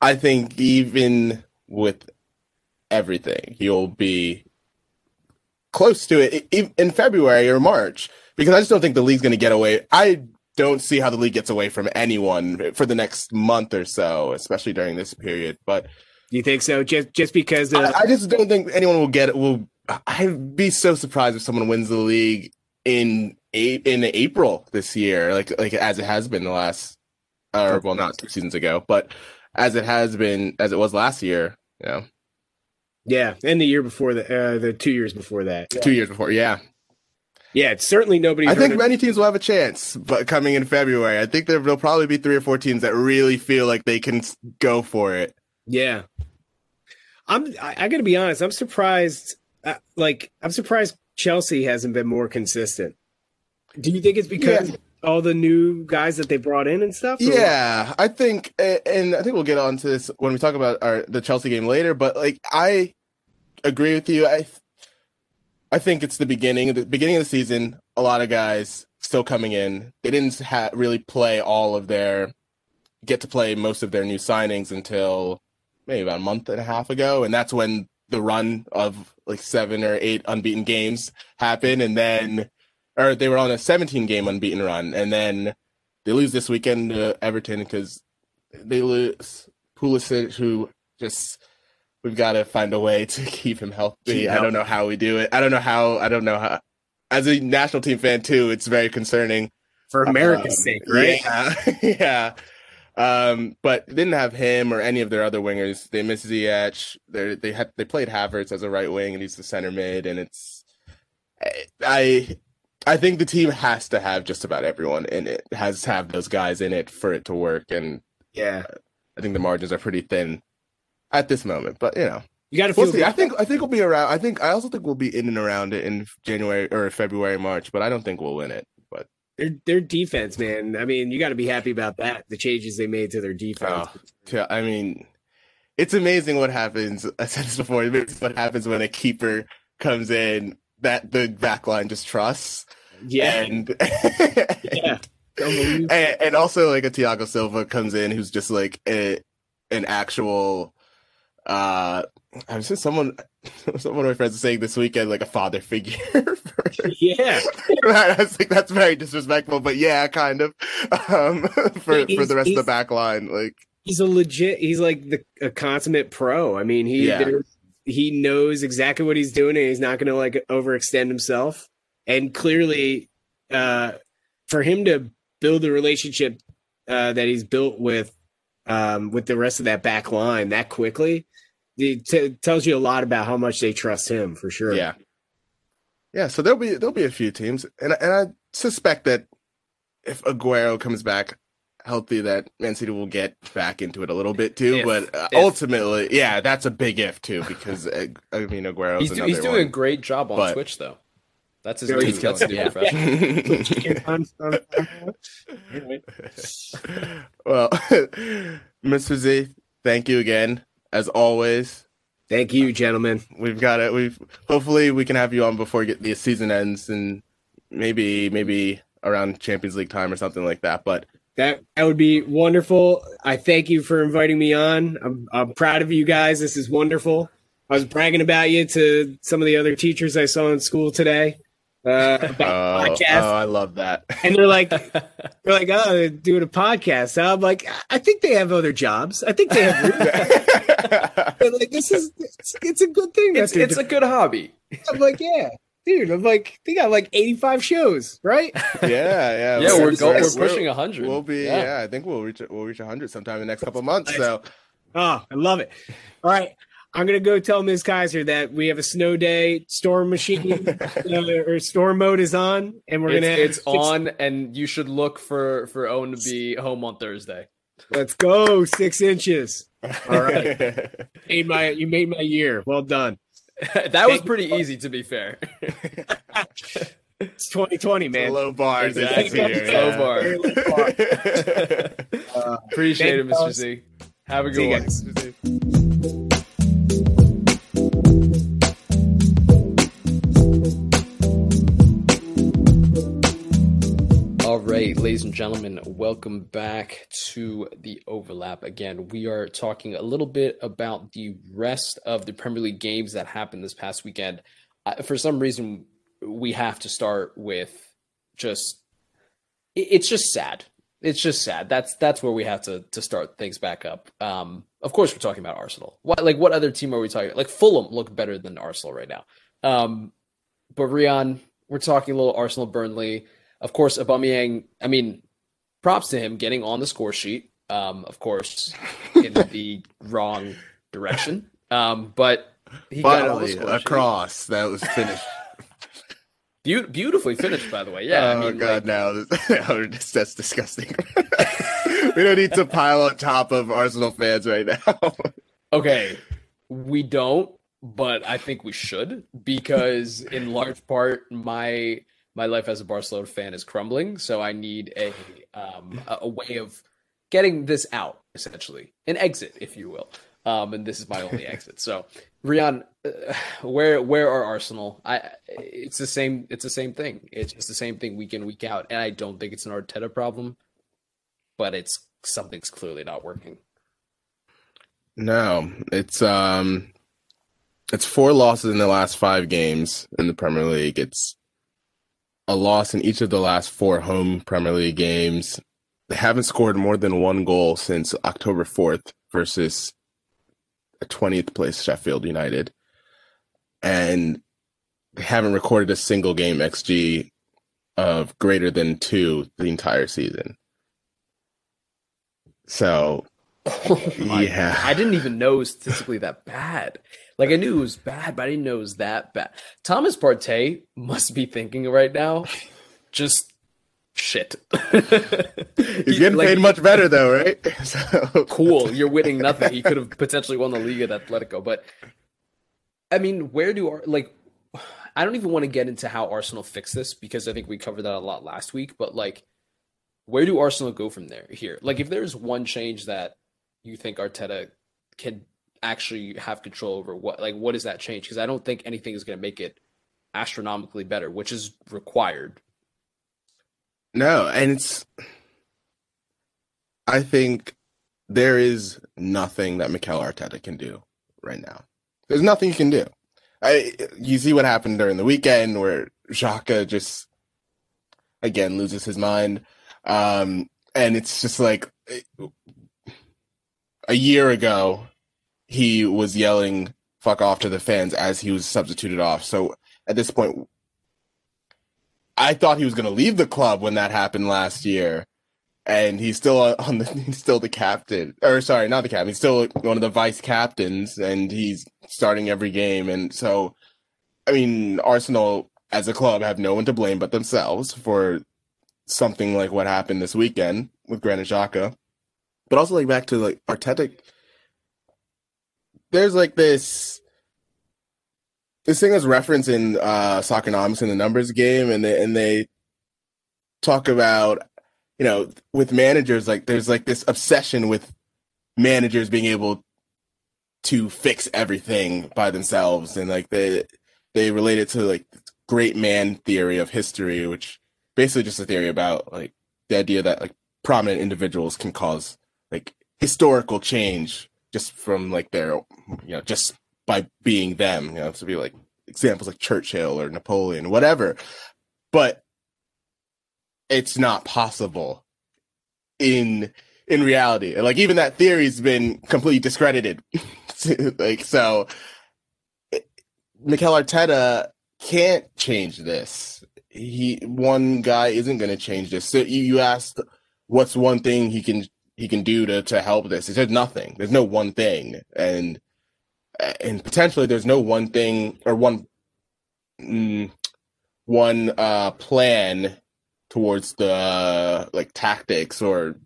I think even with everything. He'll be close to it in February or March because I just don't think the league's going to get away. I don't see how the league gets away from anyone for the next month or so, especially during this period. But do you think so? Just just because uh, I, I, just don't think anyone will get it. Will I'd be so surprised if someone wins the league in in April this year, like like as it has been the last, or well, not two seasons ago, but as it has been as it was last year. You know. Yeah, and the year before the uh, the two years before that. Two years before, yeah. Yeah, it's certainly nobody. I think many teams will have a chance, but coming in February, I think there'll probably be three or four teams that really feel like they can go for it. Yeah, I'm. I, I got to be honest. I'm surprised. Uh, like, I'm surprised Chelsea hasn't been more consistent. Do you think it's because yeah. all the new guys that they brought in and stuff? Yeah, I think, and I think we'll get on to this when we talk about our the Chelsea game later. But like, I agree with you. I I think it's the beginning. The beginning of the season, a lot of guys still coming in. They didn't ha- really play all of their, get to play most of their new signings until maybe about a month and a half ago, and that's when the run of like seven or eight unbeaten games happened, and then, or they were on a 17 game unbeaten run, and then they lose this weekend to Everton because they lose Pulisic, who just we've got to find a way to keep him healthy. Keep I don't know how we do it. I don't know how. I don't know how. As a national team fan too, it's very concerning for America's um, sake, right? Yeah, yeah. Um, but didn't have him or any of their other wingers. They miss Ziyech. They they had they played Havertz as a right wing, and he's the center mid. And it's I I think the team has to have just about everyone in it. Has to have those guys in it for it to work. And yeah, I think the margins are pretty thin at this moment. But you know, you got to we'll see. I think I think we'll be around. I think I also think we'll be in and around it in January or February, March. But I don't think we'll win it. Their their defense, man. I mean, you got to be happy about that. The changes they made to their defense. Oh, I mean, it's amazing what happens. I said this before. What happens when a keeper comes in that the back line just trusts. Yeah. And yeah. and, and, also like a Thiago Silva comes in who's just like a, an actual uh I was just someone someone of my friends was saying this weekend like a father figure. For, yeah, I was like that's very disrespectful, but yeah, kind of um, for he's, for the rest of the back line. Like he's a legit. He's like the a consummate pro. I mean, he yeah. he knows exactly what he's doing, and he's not going to like overextend himself. And clearly, uh, for him to build the relationship uh, that he's built with um, with the rest of that back line that quickly it t- tells you a lot about how much they trust him for sure. Yeah, yeah. So there'll be there'll be a few teams, and and I suspect that if Aguero comes back healthy, that Man City will get back into it a little bit too. If, but uh, if. ultimately, yeah, that's a big if too because uh, I mean Aguero. He's, do, he's doing one. a great job on but, Twitch though. That's his new That's yeah. profession. well, Mr. Z, thank you again as always. Thank you, uh, gentlemen. We've got it. We've hopefully we can have you on before the season ends, and maybe maybe around Champions League time or something like that. But that that would be wonderful. I thank you for inviting me on. I'm I'm proud of you guys. This is wonderful. I was bragging about you to some of the other teachers I saw in school today. Uh, about oh, podcast. Oh, I love that. And they're like, they're like, oh, they're doing a podcast. I'm like, I think they have other jobs. I think they have. like this is it's, it's, a good thing. It's, it's a good hobby. I'm like, yeah, dude. I'm like, they got like 85 shows, right? Yeah, yeah, yeah. We're going, we're pushing 100. We'll be, yeah. yeah. I think we'll reach we'll reach 100 sometime in the next couple months. So, oh, I love it. All right. I'm gonna go tell Ms. Kaiser that we have a snow day. Storm machine uh, or storm mode is on, and we're it's, gonna. It's on, and you should look for for Owen to be home on Thursday. Let's go six inches. All right, made my you made my year. Well done. that was pretty easy, to be fair. it's 2020, man. low bar, Exactly. Here, yeah. Low bar. Low bar. uh, Appreciate it, Mr. Z. Have a good one. Ladies and gentlemen, welcome back to the overlap. Again, we are talking a little bit about the rest of the Premier League games that happened this past weekend. For some reason, we have to start with just it's just sad. It's just sad. That's that's where we have to to start things back up. Um, of course, we're talking about Arsenal. What like what other team are we talking about? Like Fulham look better than Arsenal right now. Um, but Rian, we're talking a little Arsenal Burnley. Of course, Aubameyang. I mean, props to him getting on the score sheet. Um, of course, in the wrong direction. Um, but he finally across. That was finished. Be- beautifully finished, by the way. Yeah. Oh I mean, God, like... now that's, that's disgusting. we don't need to pile on top of Arsenal fans right now. okay, we don't, but I think we should because, in large part, my my life as a Barcelona fan is crumbling. So I need a um, a way of getting this out, essentially, an exit, if you will. Um, and this is my only exit. So, Rian, uh, where where are Arsenal? I it's the same. It's the same thing. It's just the same thing week in week out. And I don't think it's an Arteta problem, but it's something's clearly not working. No, it's um, it's four losses in the last five games in the Premier League. It's a loss in each of the last four home Premier League games. They haven't scored more than one goal since October 4th versus a 20th place Sheffield United. And they haven't recorded a single game XG of greater than two the entire season. So, oh yeah. I didn't even know it was statistically that bad. Like I knew it was bad, but I didn't know it was that bad. Thomas Partey must be thinking right now, just shit. He's getting like, paid much better though, right? So. Cool. You're winning nothing. He could have potentially won the league at Atletico, but I mean, where do like I don't even want to get into how Arsenal fix this because I think we covered that a lot last week, but like where do Arsenal go from there here? Like if there's one change that you think Arteta can actually have control over what like what does that change? Because i don't think anything is going to make it astronomically better which is required. No and it's i think there is nothing that Mikel Arteta can do right now. There's nothing you can do. I, you see what happened during the weekend where Xhaka just again loses his mind. Um, and it's just like a year ago he was yelling fuck off to the fans as he was substituted off. So at this point, I thought he was going to leave the club when that happened last year. And he's still on the, he's still the captain, or sorry, not the captain. He's still one of the vice captains, and he's starting every game. And so, I mean, Arsenal as a club have no one to blame but themselves for something like what happened this weekend with Granit Xhaka. But also, like back to like Arteta there's like this this thing is referenced in uh Soccernomics in the numbers game and they and they talk about you know with managers like there's like this obsession with managers being able to fix everything by themselves and like they they relate it to like great man theory of history which basically just a theory about like the idea that like prominent individuals can cause like historical change just from like their you know just by being them you know to be like examples like churchill or napoleon whatever. But it's not possible in in reality. Like even that theory's been completely discredited. Like so Mikel Arteta can't change this. He one guy isn't going to change this. So you, asked what's one thing he can he can do to to help this. There's nothing. There's no one thing, and and potentially there's no one thing or one mm, one uh plan towards the uh, like tactics or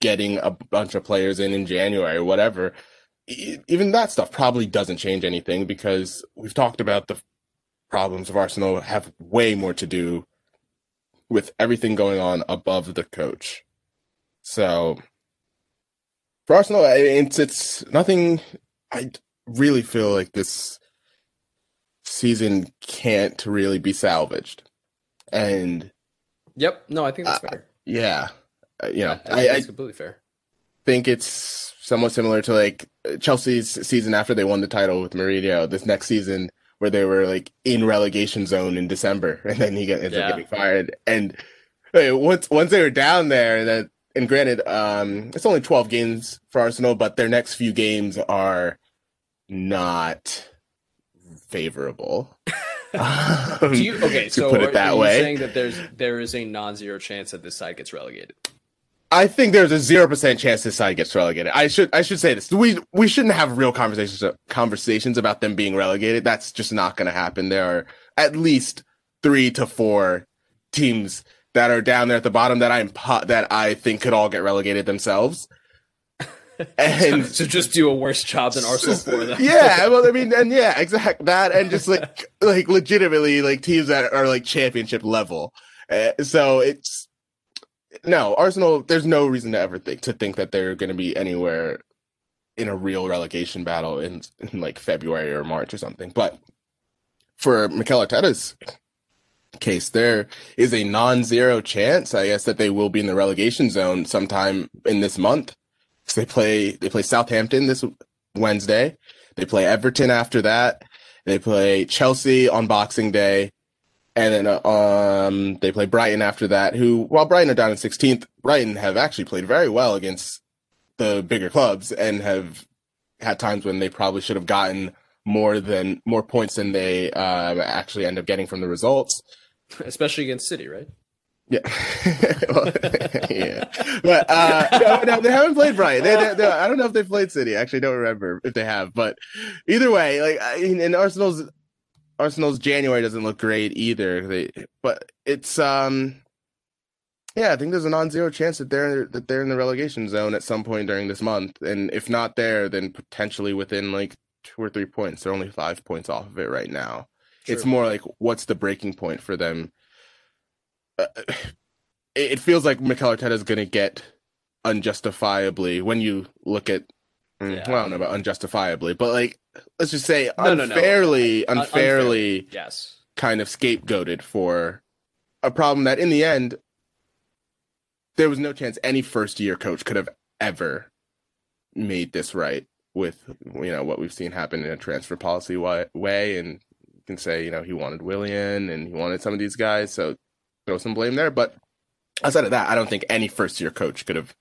getting a bunch of players in in January or whatever. Even that stuff probably doesn't change anything because we've talked about the problems of Arsenal have way more to do with everything going on above the coach. So for Arsenal, it's it's nothing. I really feel like this season can't really be salvaged, and Yep. No, I think that's Uh, fair. Yeah, Uh, you know, I, I, I completely fair. think it's somewhat similar to like Chelsea's season after they won the title with Mourinho. This next season where they were like in relegation zone in December, and then he got ends Yeah. up getting fired. And uh, once once they were down there, that and granted, um, it's only twelve games for Arsenal, but their next few games are not favorable. Um, Do you okay? So put are, it that are you way. saying that there's there is a non-zero chance that this side gets relegated? I think there's a zero percent chance this side gets relegated. I should I should say this. We we shouldn't have real conversations conversations about them being relegated. That's just not going to happen. There are at least three to four teams that are down there at the bottom that I'm po- that I think could all get relegated themselves. And so just do a worse job than Arsenal for them. yeah, well, I mean, and yeah, exact that, and just like like legitimately like teams that are like championship level. Uh, so it's no Arsenal. There's no reason to ever think to think that they're going to be anywhere in a real relegation battle in, in like February or March or something. But for Mikel Arteta's case, there is a non-zero chance, I guess, that they will be in the relegation zone sometime in this month. So they play they play Southampton this Wednesday. They play Everton after that. They play Chelsea on Boxing Day, and then uh, um they play Brighton after that. Who, while Brighton are down in 16th, Brighton have actually played very well against the bigger clubs and have had times when they probably should have gotten more than more points than they uh, actually end up getting from the results. especially against City, right? Yeah, Well, yeah. But uh, no, no, they haven't played Brighton. They, they, they- I don't know if they've played City. Actually don't remember if they have. But either way, like in Arsenal's Arsenal's January doesn't look great either. They, but it's um, yeah, I think there's a non-zero chance that they're that they're in the relegation zone at some point during this month, and if not there, then potentially within like two or three points. They're only five points off of it right now. It's more like what's the breaking point for them? Uh, it, it feels like Mikel Arteta is going to get unjustifiably when you look at. mm, Yeah. Well, I don't know about unjustifiably, but like let's just say No, no, no. unfairly, Un- unfairly Yes. kind of scapegoated for a problem that in the end there was no chance any first year coach could have ever made this right with you know what we've seen happen in a transfer policy way and can say you know he wanted Willian and he wanted some of these guys so throw some blame there but outside of that I don't think any first year coach could have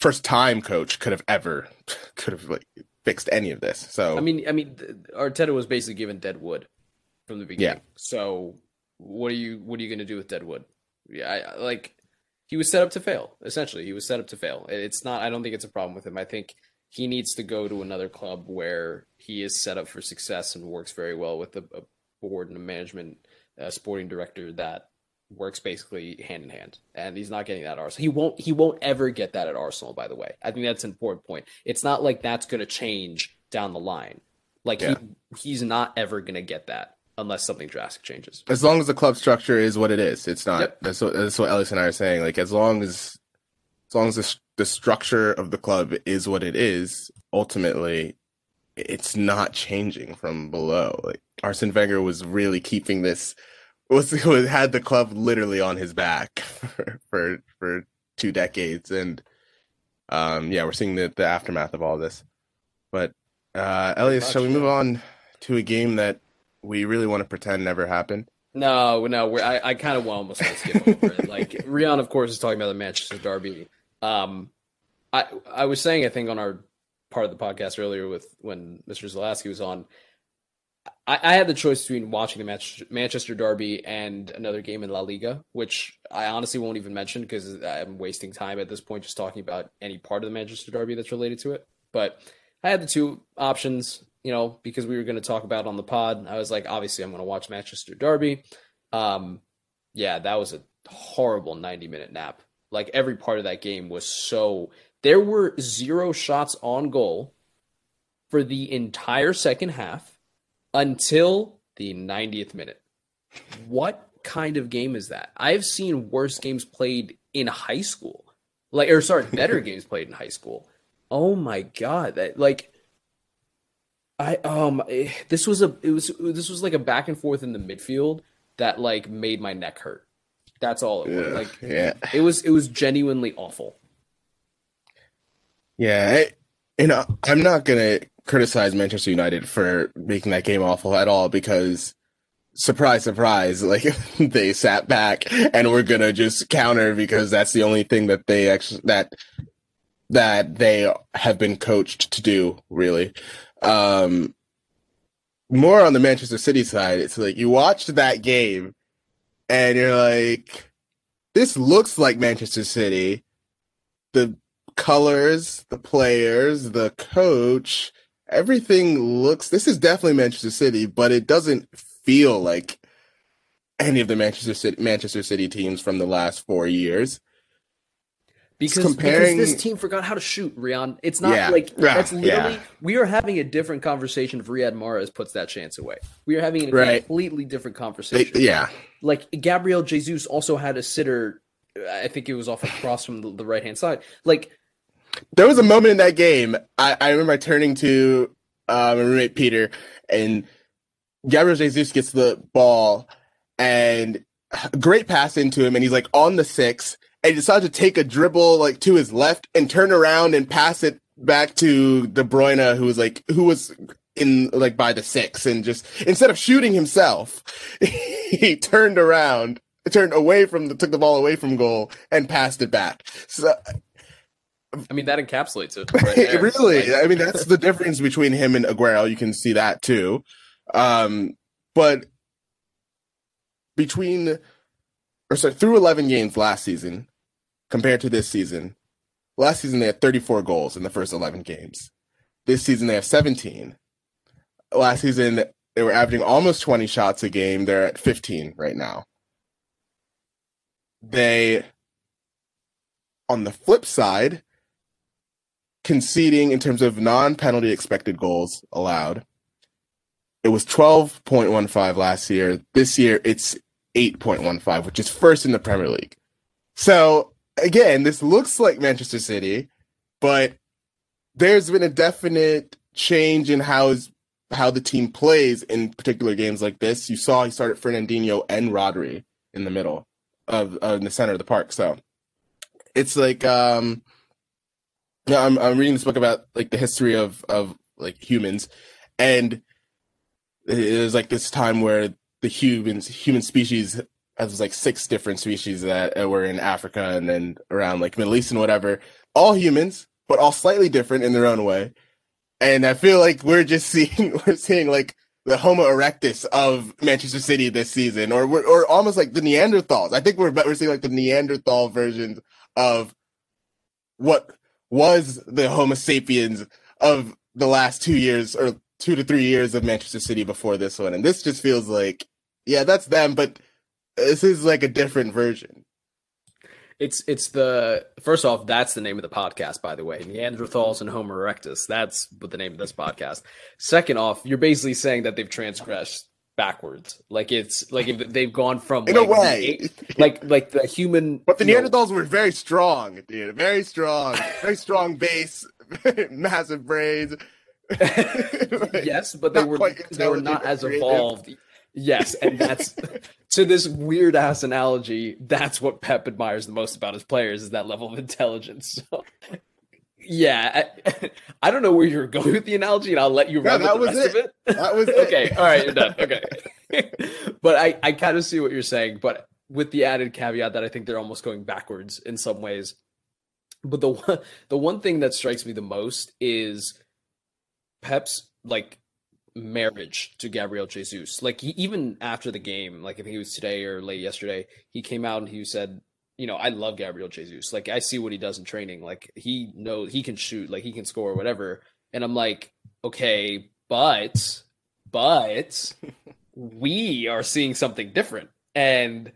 first time coach could have ever could have like fixed any of this so I mean, I mean, Arteta was basically given dead wood from the beginning. Yeah. So what are you what are you going to do with dead wood? Yeah, I, I- like he was set up to fail. Essentially, he was set up to fail. It's not. I don't think it's a problem with him. I think he needs to go to another club where he is set up for success and works very well with a, a board and a management, uh, sporting director that works basically hand in hand. And he's not getting that at Arsenal. He won't. He won't ever get that at Arsenal. By the way, I think that's an important point. It's not like that's going to change down the line. Like Yeah. he, he's not ever going to get that unless something drastic changes. as long as the club structure is what it is, it's not. Yep. That's what that's what Ellis and I are saying. Like as long as as long as the, the structure of the club is what it is, ultimately, it's not changing from below. Like Arsene Wenger was really keeping this was, was had the club literally on his back for for, for two decades, and um, yeah, we're seeing the the aftermath of all this. But uh, Elias, shall we move on to a game that we really want to pretend never happened? No, no, we're, I, I kind of almost want to skip over it. Like Rian, of course, is talking about the Manchester Derby. Um, I I was saying, I think on our part of the podcast earlier with when Mr. Zalaski was on, I, I had the choice between watching the match, Manchester Derby and another game in La Liga, which I honestly won't even mention because I'm wasting time at this point just talking about any part of the Manchester Derby that's related to it. But I had the two options, you know, because we were going to talk about on the pod. I was like, obviously, I'm going to watch Manchester Derby. Um, yeah, that was a horrible 90 minute nap. Like every part of that game was so. There were zero shots on goal for the entire second half until the 90th minute. What kind of game is that? I've seen worse games played in high school. Like or sorry, better games played in high school. Oh my god, that like I um eh, this was a it was this was like a back and forth in the midfield that like made my neck hurt. That's all it was. Like yeah, it was it was genuinely awful. yeah. I, you know, I'm not gonna criticize Manchester United for making that game awful at all because surprise, surprise, like they sat back and we're gonna just counter because that's the only thing that they actually that that they have been coached to do, really. Um, more on the Manchester City side, it's like you watched that game and you're like, this looks like Manchester City. The colors, the players, the coach, everything looks. This is definitely Manchester City, but it doesn't feel like any of the Manchester City Manchester City teams from the last four years. Because, comparing- because this team forgot how to shoot, Rion. It's not Yeah. like Yeah. that's literally Yeah. we are having a different conversation if Riyad Mahrez puts that chance away. We are having a Right. completely different They, conversation. yeah, Like Gabriel Jesus also had a sitter. I think it was off across from the, the right hand side. Like there was a moment in that game. I, I remember turning to uh, my roommate Peter, and Gabriel Jesus gets the ball, and great pass into him, and he's like on the six, and he decides to take a dribble like to his left and turn around and pass it back to De Bruyne, who was like who was in like by the six, and just instead of shooting himself, he turned around. Turned away from the took the ball away from goal and passed it back. So I mean that encapsulates it. Right really, I mean, that's the difference between him and Aguero. You can see that too. Um, but between, or sorry, through 11 games last season compared to this season, last season they had 34 goals in the first 11 games. This season they have 17. Last season they were averaging almost 20 shots a game. They're at 15 right now. They, on the flip side, conceding in terms of non-penalty expected goals allowed. It was 12.15 last year. This year it's 8.15, which is first in the Premier League. So again, this looks like Manchester City, but there's been a definite change in how is how the team plays in particular games like this. You saw he started Fernandinho and Rodri in the middle of uh, in the center of the park. So it's like um I'm I'm reading this book about like the history of of like humans, and it was like this time where the humans human species has like six different species that uh, were in Africa and then around like Middle East and whatever, all humans, but all slightly different in their own way. And I feel like we're just seeing we're seeing like the Homo erectus of Manchester City this season, or or almost like the Neanderthals. I think we're we're seeing like the Neanderthal versions of what was the Homo sapiens of the last two years or two to three years of Manchester City before this one. And this just feels like, yeah, that's them, but this is like a different version. It's it's the first off, that's the name of the podcast, by the way. Neanderthals and Homo erectus. That's what the name of this podcast. Second off, you're basically saying that they've transgressed backwards. Like it's like if they've gone from In like, a way. the- like like the human But the you know, Neanderthals were very strong, dude. Very strong. Very strong base, massive brains. yes, but they were they were not as creative. evolved. Yes, and that's to this weird ass analogy. That's what Pep admires the most about his players is that level of intelligence. So, yeah, I, I don't know where you're going with the analogy, and I'll let you No, run with that the was rest of it. it. That was it. okay, all right, you're done. Okay, but I I kind of see what you're saying, but with the added caveat that I think they're almost going backwards in some ways. But the one the one thing that strikes me the most is Pep's like marriage to Gabriel Jesus. Like he, even after the game, like I think it was today or late yesterday, he came out and he said, you know, I love Gabriel Jesus. Like I see what he does in training. Like he knows he can shoot, like he can score, whatever. And I'm like, okay, but but we are seeing something different, and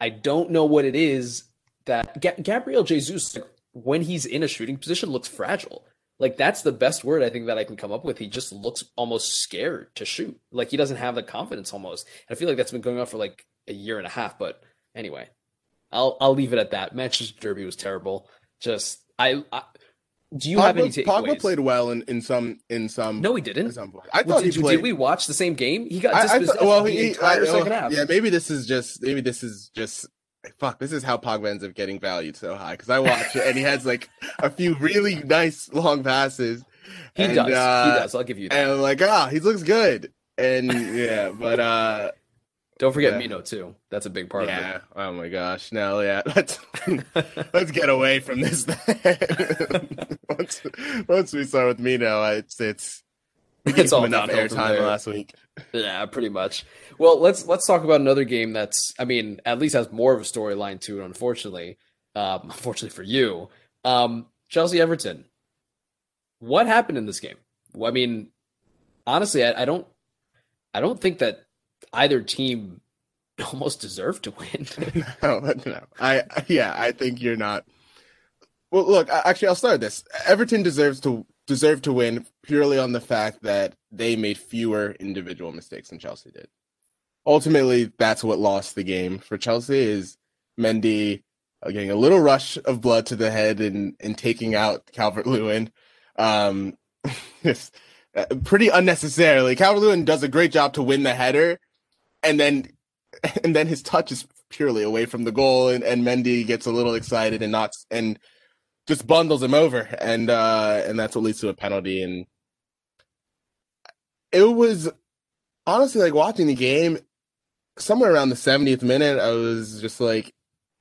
I don't know what it is that Ga- Gabriel Jesus, when he's in a shooting position, looks fragile. Like that's the best word I think that I can come up with. He just looks almost scared to shoot. Like he doesn't have the confidence almost. And I feel like that's been going on for like a year and a half. But anyway, I'll I'll leave it at that. Manchester Derby was terrible. Just I, I do you have any Pogba, takeaways? Pogba played well in, in some in some No, he didn't. some. I Well, thought did, he played. did we watch the same game? He got I, I thought, well, he, I, second well, half. yeah, maybe this is just maybe this is just fuck, this is how Pogba ends up getting valued so high because I watch it and he has like a few really nice long passes. He and, does. uh, he does. I'll give you that. And I'm like, ah, he looks good. And yeah, but uh Don't forget yeah. Mino too. That's a big part of it. yeah. Oh my gosh. No, yeah. Let's let's get away from this. once, once we start with Mino, it's it's we It's gave all enough airtime last week. Yeah, pretty much. Well, let's let's talk about another game that's I mean, at least has more of a storyline to it, unfortunately. Um, unfortunately for you. Um, Chelsea Everton. What happened in this game? Well, I mean, honestly, I, I don't I don't think that either team almost deserved to win. no, no. I yeah, I think you're not. Well, look, actually, I'll start this. Everton deserves to deserve to win purely on the fact that they made fewer individual mistakes than Chelsea did. Ultimately, that's what lost the game for Chelsea. Is Mendy uh, getting a little rush of blood to the head and and taking out Calvert Lewin, um, uh, pretty unnecessarily. Calvert Lewin does a great job to win the header, and then and then his touch is purely away from the goal, and, and Mendy gets a little excited and knocks and just bundles him over, and uh, and that's what leads to a penalty. And it was honestly like watching the game. Somewhere around the 70th minute, I was just like,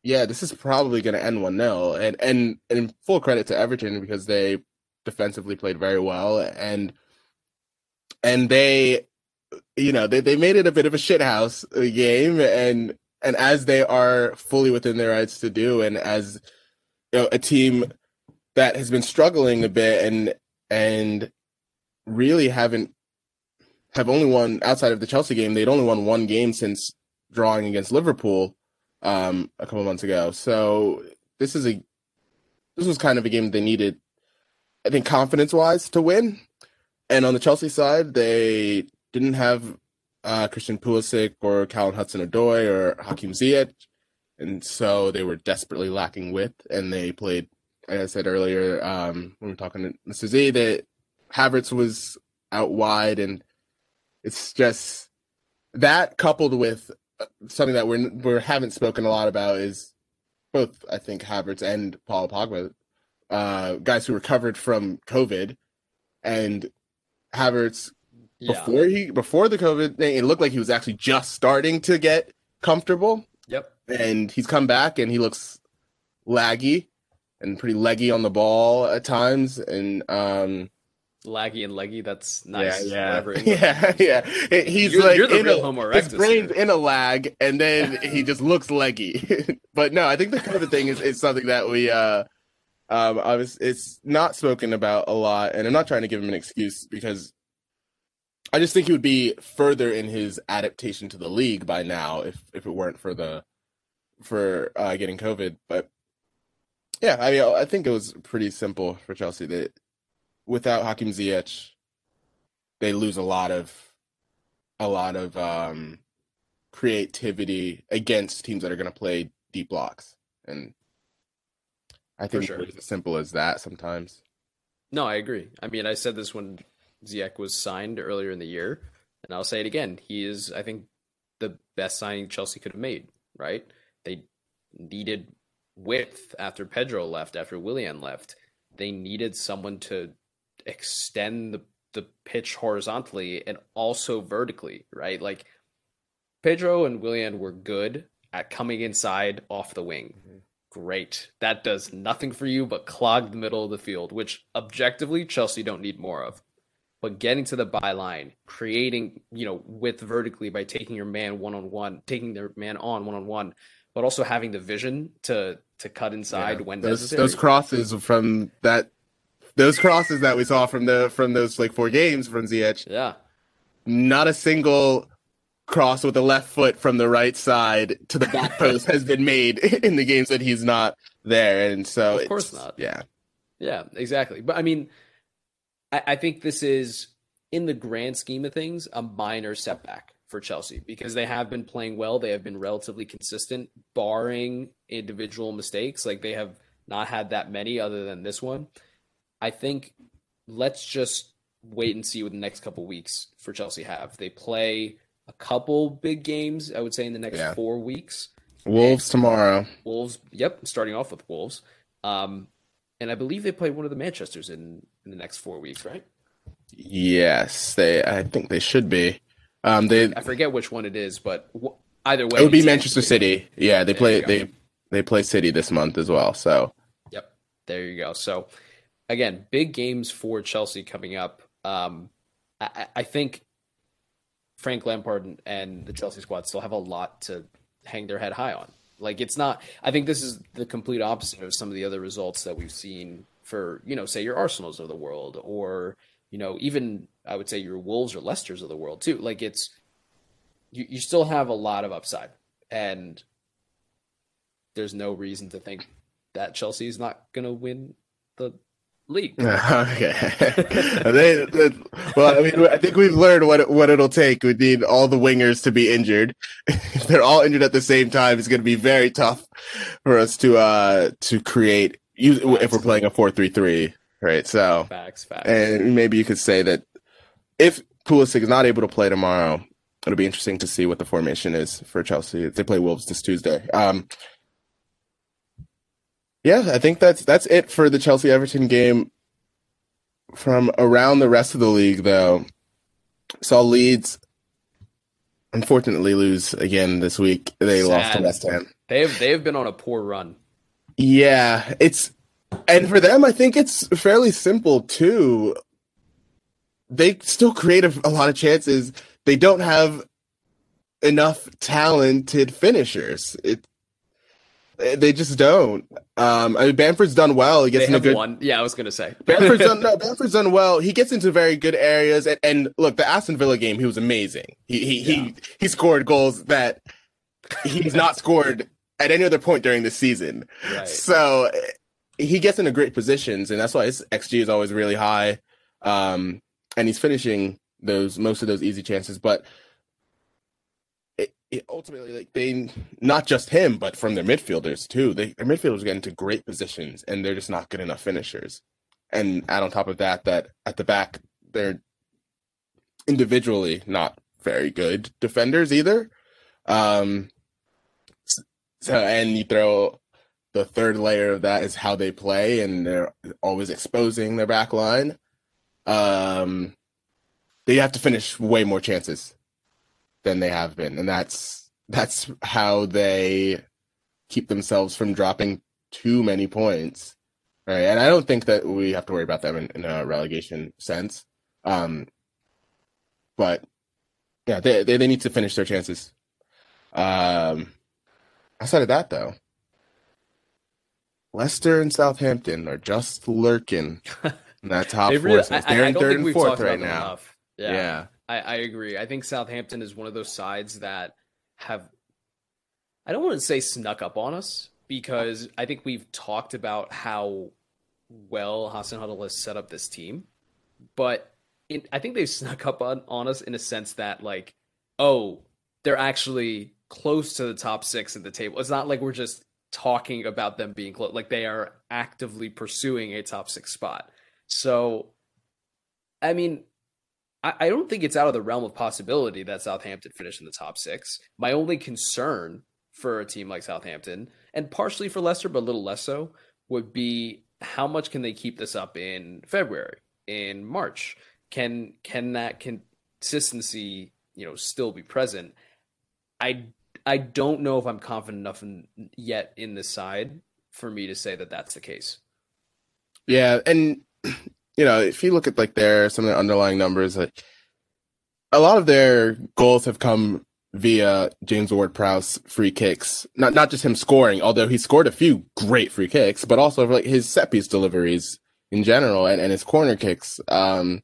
"Yeah, this is probably going to end one 0 And and and full credit to Everton because they defensively played very well, and and they you know they, they made it a bit of a shithouse uh, game and and as they are fully within their rights to do and as know a team that has been struggling a bit and and really haven't have only won outside of the Chelsea game they'd only won one game since drawing against Liverpool um a couple months ago. So this is a this was kind of a game they needed I think confidence wise to win. And on the Chelsea side they didn't have uh, Christian Pulisic or Callum Hudson-Odoi or Hakim Ziyech, and so they were desperately lacking width. And they played, like I said earlier, um, when we were talking to Mr. Z, that Havertz was out wide, and it's just that coupled with uh, something that we're we haven't spoken a lot about is both I think Havertz and Paul Pogba, uh, guys who recovered from COVID, and Havertz yeah. before he before the COVID thing, it looked like he was actually just starting to get comfortable. And he's come back and he looks laggy and pretty leggy on the ball at times, and um, Laggy and leggy. That's nice. yeah, yeah, yeah, yeah. He's You're- like you're the in real a, Homo his brain's here. in a lag, and then he just looks leggy. but no, I think the kind of thing is, is something that we. uh um, I was, it's not spoken about a lot, and I'm not trying to give him an excuse because I just think he would be further in his adaptation to the league by now if if it weren't for the for uh, getting COVID. But yeah, I mean, I think it was pretty simple for Chelsea that without Hakim Ziyech, they lose a lot of a lot of um, creativity against teams that are going to play deep blocks, and I think sure. it's as simple as that sometimes. No, I agree. I mean, I said this when Ziyech was signed earlier in the year, and I'll say it again. He is, I think, the best signing Chelsea could have made. Right? They needed width after Pedro left, after Willian left. They needed someone to extend the the pitch horizontally and also vertically. Right? Like Pedro and Willian were good at coming inside off the wing mm-hmm. great. That does nothing for you but clog the middle of the field, which objectively Chelsea don't need more of. But getting to the byline, creating, you know, width vertically by taking your man one on one, taking their man on one on one, but also having the vision to to cut inside Yeah. when those necessary. those crosses from that those crosses that we saw from the from those like four games from Ziyech, yeah, not a single cross with the left foot from the right side to the back post has been made in the games that he's not there, and so Of course not. Yeah, Yeah, exactly. But I mean, I, I think this is, in the grand scheme of things, a minor setback for Chelsea because they have been playing well. They have been relatively consistent, barring individual mistakes. Like they have not had that many other than this one. I think let's just wait and see what the next couple weeks for Chelsea have. They play a couple big games, I would say, in the next Yeah. four weeks. Wolves tomorrow. Wolves. Yep, starting off with Wolves. Um, and I believe they play one of the Manchester's in in the next four weeks, right? Yes, they. I think they should be. Um, they. I forget which one it is, but w- either way, It would be Manchester City. City. Yeah, they There play. They they play City this month as well. So Yep, there you go. So again, big games for Chelsea coming up. Um, I, I- I think Frank Lampard and- and the Chelsea squad still have a lot to hang their head high on. Like it's not. I think this is the complete opposite of some of the other results that we've seen for you know, say your Arsenals of the world, or you know, even I would say your Wolves or Leicester's of the world too. Like it's you, you still have a lot of upside, and there's no reason to think that Chelsea is not going to win the league. okay. they, they- well, I mean, I think we've learned what it, what it'll take. We need all the wingers to be injured. if they're all injured at the same time, it's going to be very tough for us to uh to create. If we're playing a four three three, right? So, Facts, facts. and maybe you could say that if Pulisic is not able to play tomorrow, it'll be interesting to see what the formation is for Chelsea. They play Wolves this Tuesday. Um, yeah, I think that's that's it for the Chelsea Everton game. From around the rest of the league, though, saw Leeds unfortunately lose again this week. They lost to West Ham. they have they have been on a poor run. Yeah, it's and for them, I think it's fairly simple too. They still create a, a lot of chances. They don't have enough talented finishers. It they just don't. Um, I mean, Bamford's done well. He They gets in have good. one. Yeah, I was to say. Bamford's done no. Bamford's done well. He gets into very good areas. And, and look, the Aston Villa game, he was amazing. He he Yeah. he he scored goals that he's not scored at any other point during the season. Right. So he gets into great positions, and that's why his XG is always really high. Um, and he's finishing those most of those easy chances, but it, it ultimately, like they, not just him, but from their midfielders too. They their midfielders get into great positions, and they're just not good enough finishers. And add on top of that, that at the back they're individually not very good defenders either. Um, so and you throw the third layer of that is how they play, and they're always exposing their back line. Um, they have to finish way more chances than they have been, and that's that's how they keep themselves from dropping too many points. Right, and I don't think that we have to worry about them in, in a relegation sense. Um, but yeah, they, they they need to finish their chances. Um, outside of that, though, Leicester and Southampton are just lurking in that top They four. really. I, I- They're I in third and fourth right now. Yeah. Yeah, I, I agree. I think Southampton is one of those sides that have, I don't want to say snuck up on us because I think we've talked about how well Hasenhüttl has set up this team, but it, I think they've snuck up on, on us in a sense that like, oh, they're actually close to the top six at the table. It's not like we're just talking about them being close; like they are actively pursuing a top six spot. So, I mean, I, I don't think it's out of the realm of possibility that Southampton finish in the top six. My only concern for a team like Southampton, and partially for Leicester, but a little less so, would be how much can they keep this up in February, in March? Can can that consistency, you know, still be present? I I don't know if I'm confident enough in, yet in this side for me to say that that's the case. Yeah, and you know, if you look at like their some of their underlying numbers, like a lot of their goals have come via James Ward-Prowse free kicks. Not not just him scoring, although he scored a few great free kicks, but also like his set piece deliveries in general and, and his corner kicks. Um,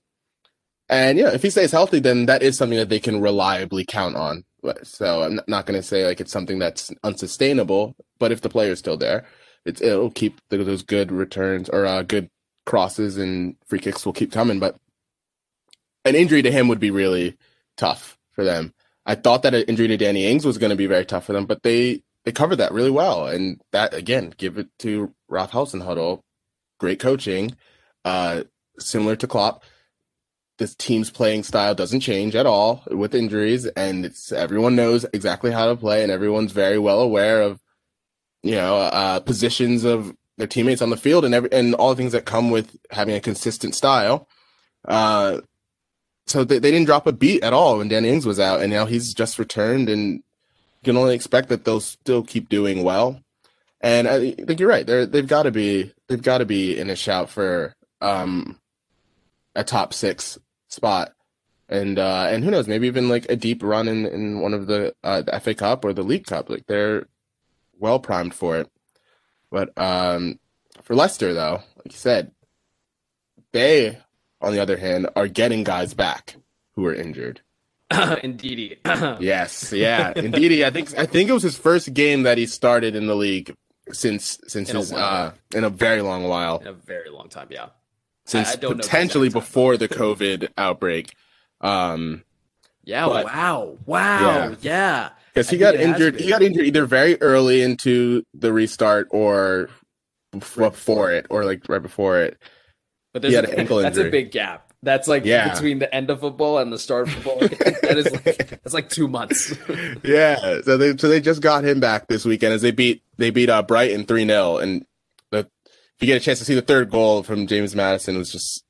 and yeah, if he stays healthy, then that is something that they can reliably count on. So I'm not going to say like it's something that's unsustainable, but if the player's still there, it's, it'll keep th- those good returns or uh, good crosses and free kicks will keep coming. But an injury to him would be really tough for them. I thought that an injury to Danny Ings was going to be very tough for them, but they they covered that really well. And that again, give it to Ralph Hasenhüttl, great coaching, uh, similar to Klopp. This team's playing style doesn't change at all with injuries, and it's everyone knows exactly how to play, and everyone's very well aware of you know uh, positions of their teammates on the field and every and all the things that come with having a consistent style. Uh, so they, they didn't drop a beat at all when Danny Ings was out, and now he's just returned, and you can only expect that they'll still keep doing well. And I think you're right. They're they've got to be they've got to be in a shout for um a top six spot, and uh and who knows, maybe even like a deep run in in one of the uh, the FA Cup or the League Cup. Like they're well primed for it. But um for Leicester though, like you said, they on the other hand are getting guys back who are injured. Indeedy. Yes, yeah, indeed. I think I think it was his first game that he started in the league since since In his uh in a very long while In a very long time, yeah. Since I don't know the potentially before the COVID outbreak. Um, Yeah, But- wow. Wow. Yeah. Yeah. because he I got think it has injured. He got injured either very early into the restart or before, before it, or like right before it. But He had an ankle that's a big gap. That's like Yeah. between the end of football and the start of football. that is like that's like two months. Yeah, so they so they just got him back this weekend as they beat they beat uh, Brighton three 0 and you get a chance to see the third goal from James Maddison it was just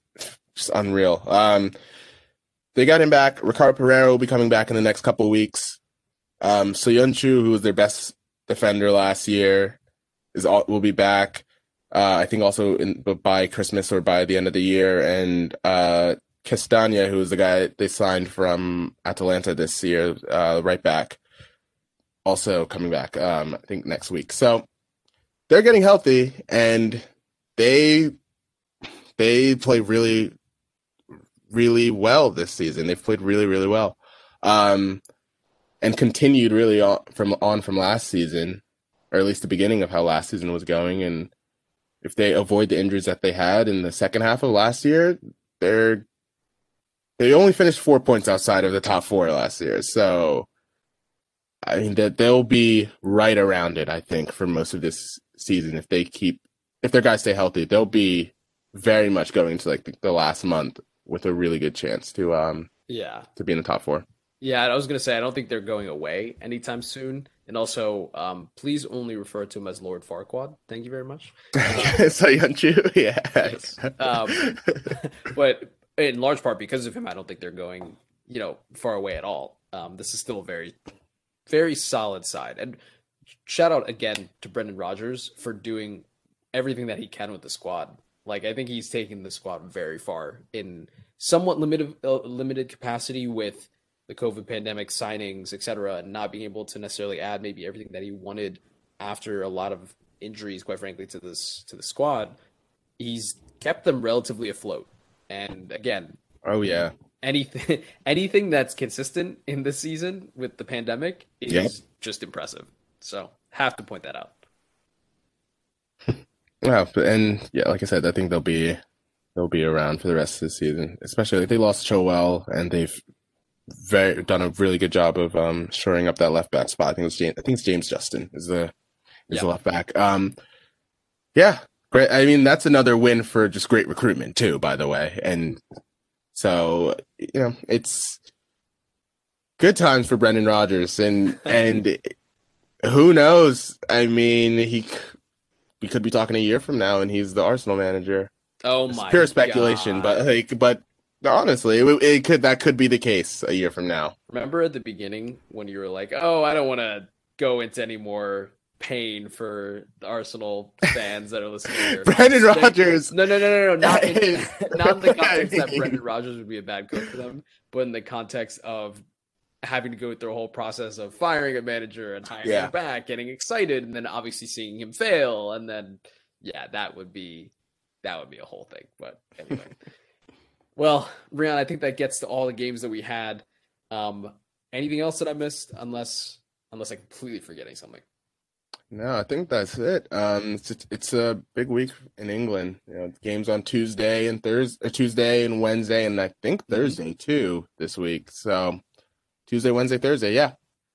just unreal. Um, they got him back. Ricardo Pereira will be coming back in the next couple weeks. Um, so Söyüncü, who was their best defender last year, is all will be back. Uh, I think also in, by Christmas or by the end of the year, and uh, Castagna, who was the guy they signed from Atalanta this year, uh, right back, also coming back. Um, I think next week. So they're getting healthy, and they they play really, really well this season. They've played really, really well, um, and continued really on from on from last season, or at least the beginning of how last season was going. And if they avoid the injuries that they had in the second half of last year, they're they only finished four points outside of the top four last year. So I mean that they'll be right around it, I think, for most of this season if they keep if their guys stay healthy, they'll be very much going to like the, the last month with a really good chance to um yeah. to be in the top four. Yeah, I was gonna say I don't think they're going away anytime soon. And also, um, please only refer to him as Lord Farquaad. Thank you very much. so Söyüncü, yeah. Yes. Um, but in large part because of him, I don't think they're going, you know, far away at all. Um, this is still a very, very solid side. And shout out again to Brendan Rodgers for doing everything that he can with the squad. Like I think he's taken the squad very far in somewhat limited uh, limited capacity with the COVID pandemic signings, et cetera, and not being able to necessarily add maybe everything that he wanted after a lot of injuries, quite frankly, to this to the squad. He's kept them relatively afloat. And again, oh yeah. anything anything that's consistent in this season with the pandemic is Yep. just impressive. So have to point that out. Yeah, but and yeah, like I said, I think they'll be they'll be around for the rest of the season. Especially like they lost Chilwell and they've very done a really good job of um shoring up that left back spot. I think it's James, I think it's James Justin is the is Yeah. the left back. Um yeah, great. I mean that's another win for just great recruitment too, by the way. And so you know, it's good times for Brendan Rodgers and and who knows? I mean, he we could be talking a year from now, and he's the Arsenal manager. Oh It's my pure speculation, God. but like, but honestly, it, it could that could be the case a year from now. Remember at the beginning when you were like, "Oh, I don't want to go into any more pain for the Arsenal fans that are listening." Here. Brendan Rodgers. No, no, no, no, no, not in, not in the context that Brendan Rodgers would be a bad coach for them, but in the context of having to go through a whole process of firing a manager and hiring Yeah. him back, getting excited, and then obviously seeing him fail, and then yeah, that would be that would be a whole thing. But anyway, well, Rian, I think that gets to all the games that we had. Um, anything else that I missed? Unless unless I'm completely forgetting something. No, I think that's it. Um, it's it's a big week in England. You know, games on Tuesday and Thursday, Tuesday and Wednesday, and I think Thursday too this week. So Tuesday, Wednesday, Thursday. Yeah,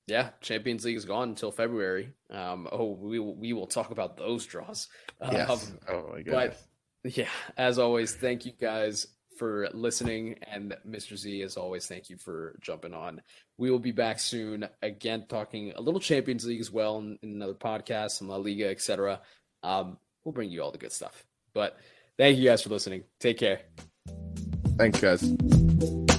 Yeah, Champions League is gone until February. Um, oh, we will, we will talk about those draws. yes. Um, oh my but goodness. yeah, as always, thank you guys for listening. And Mr. Z, as always, thank you for jumping on. We will be back soon again, talking a little Champions League as well in, in another podcast, some La Liga, etc. Um, we'll bring you all the good stuff. But thank you guys for listening. Take care. Thanks, guys.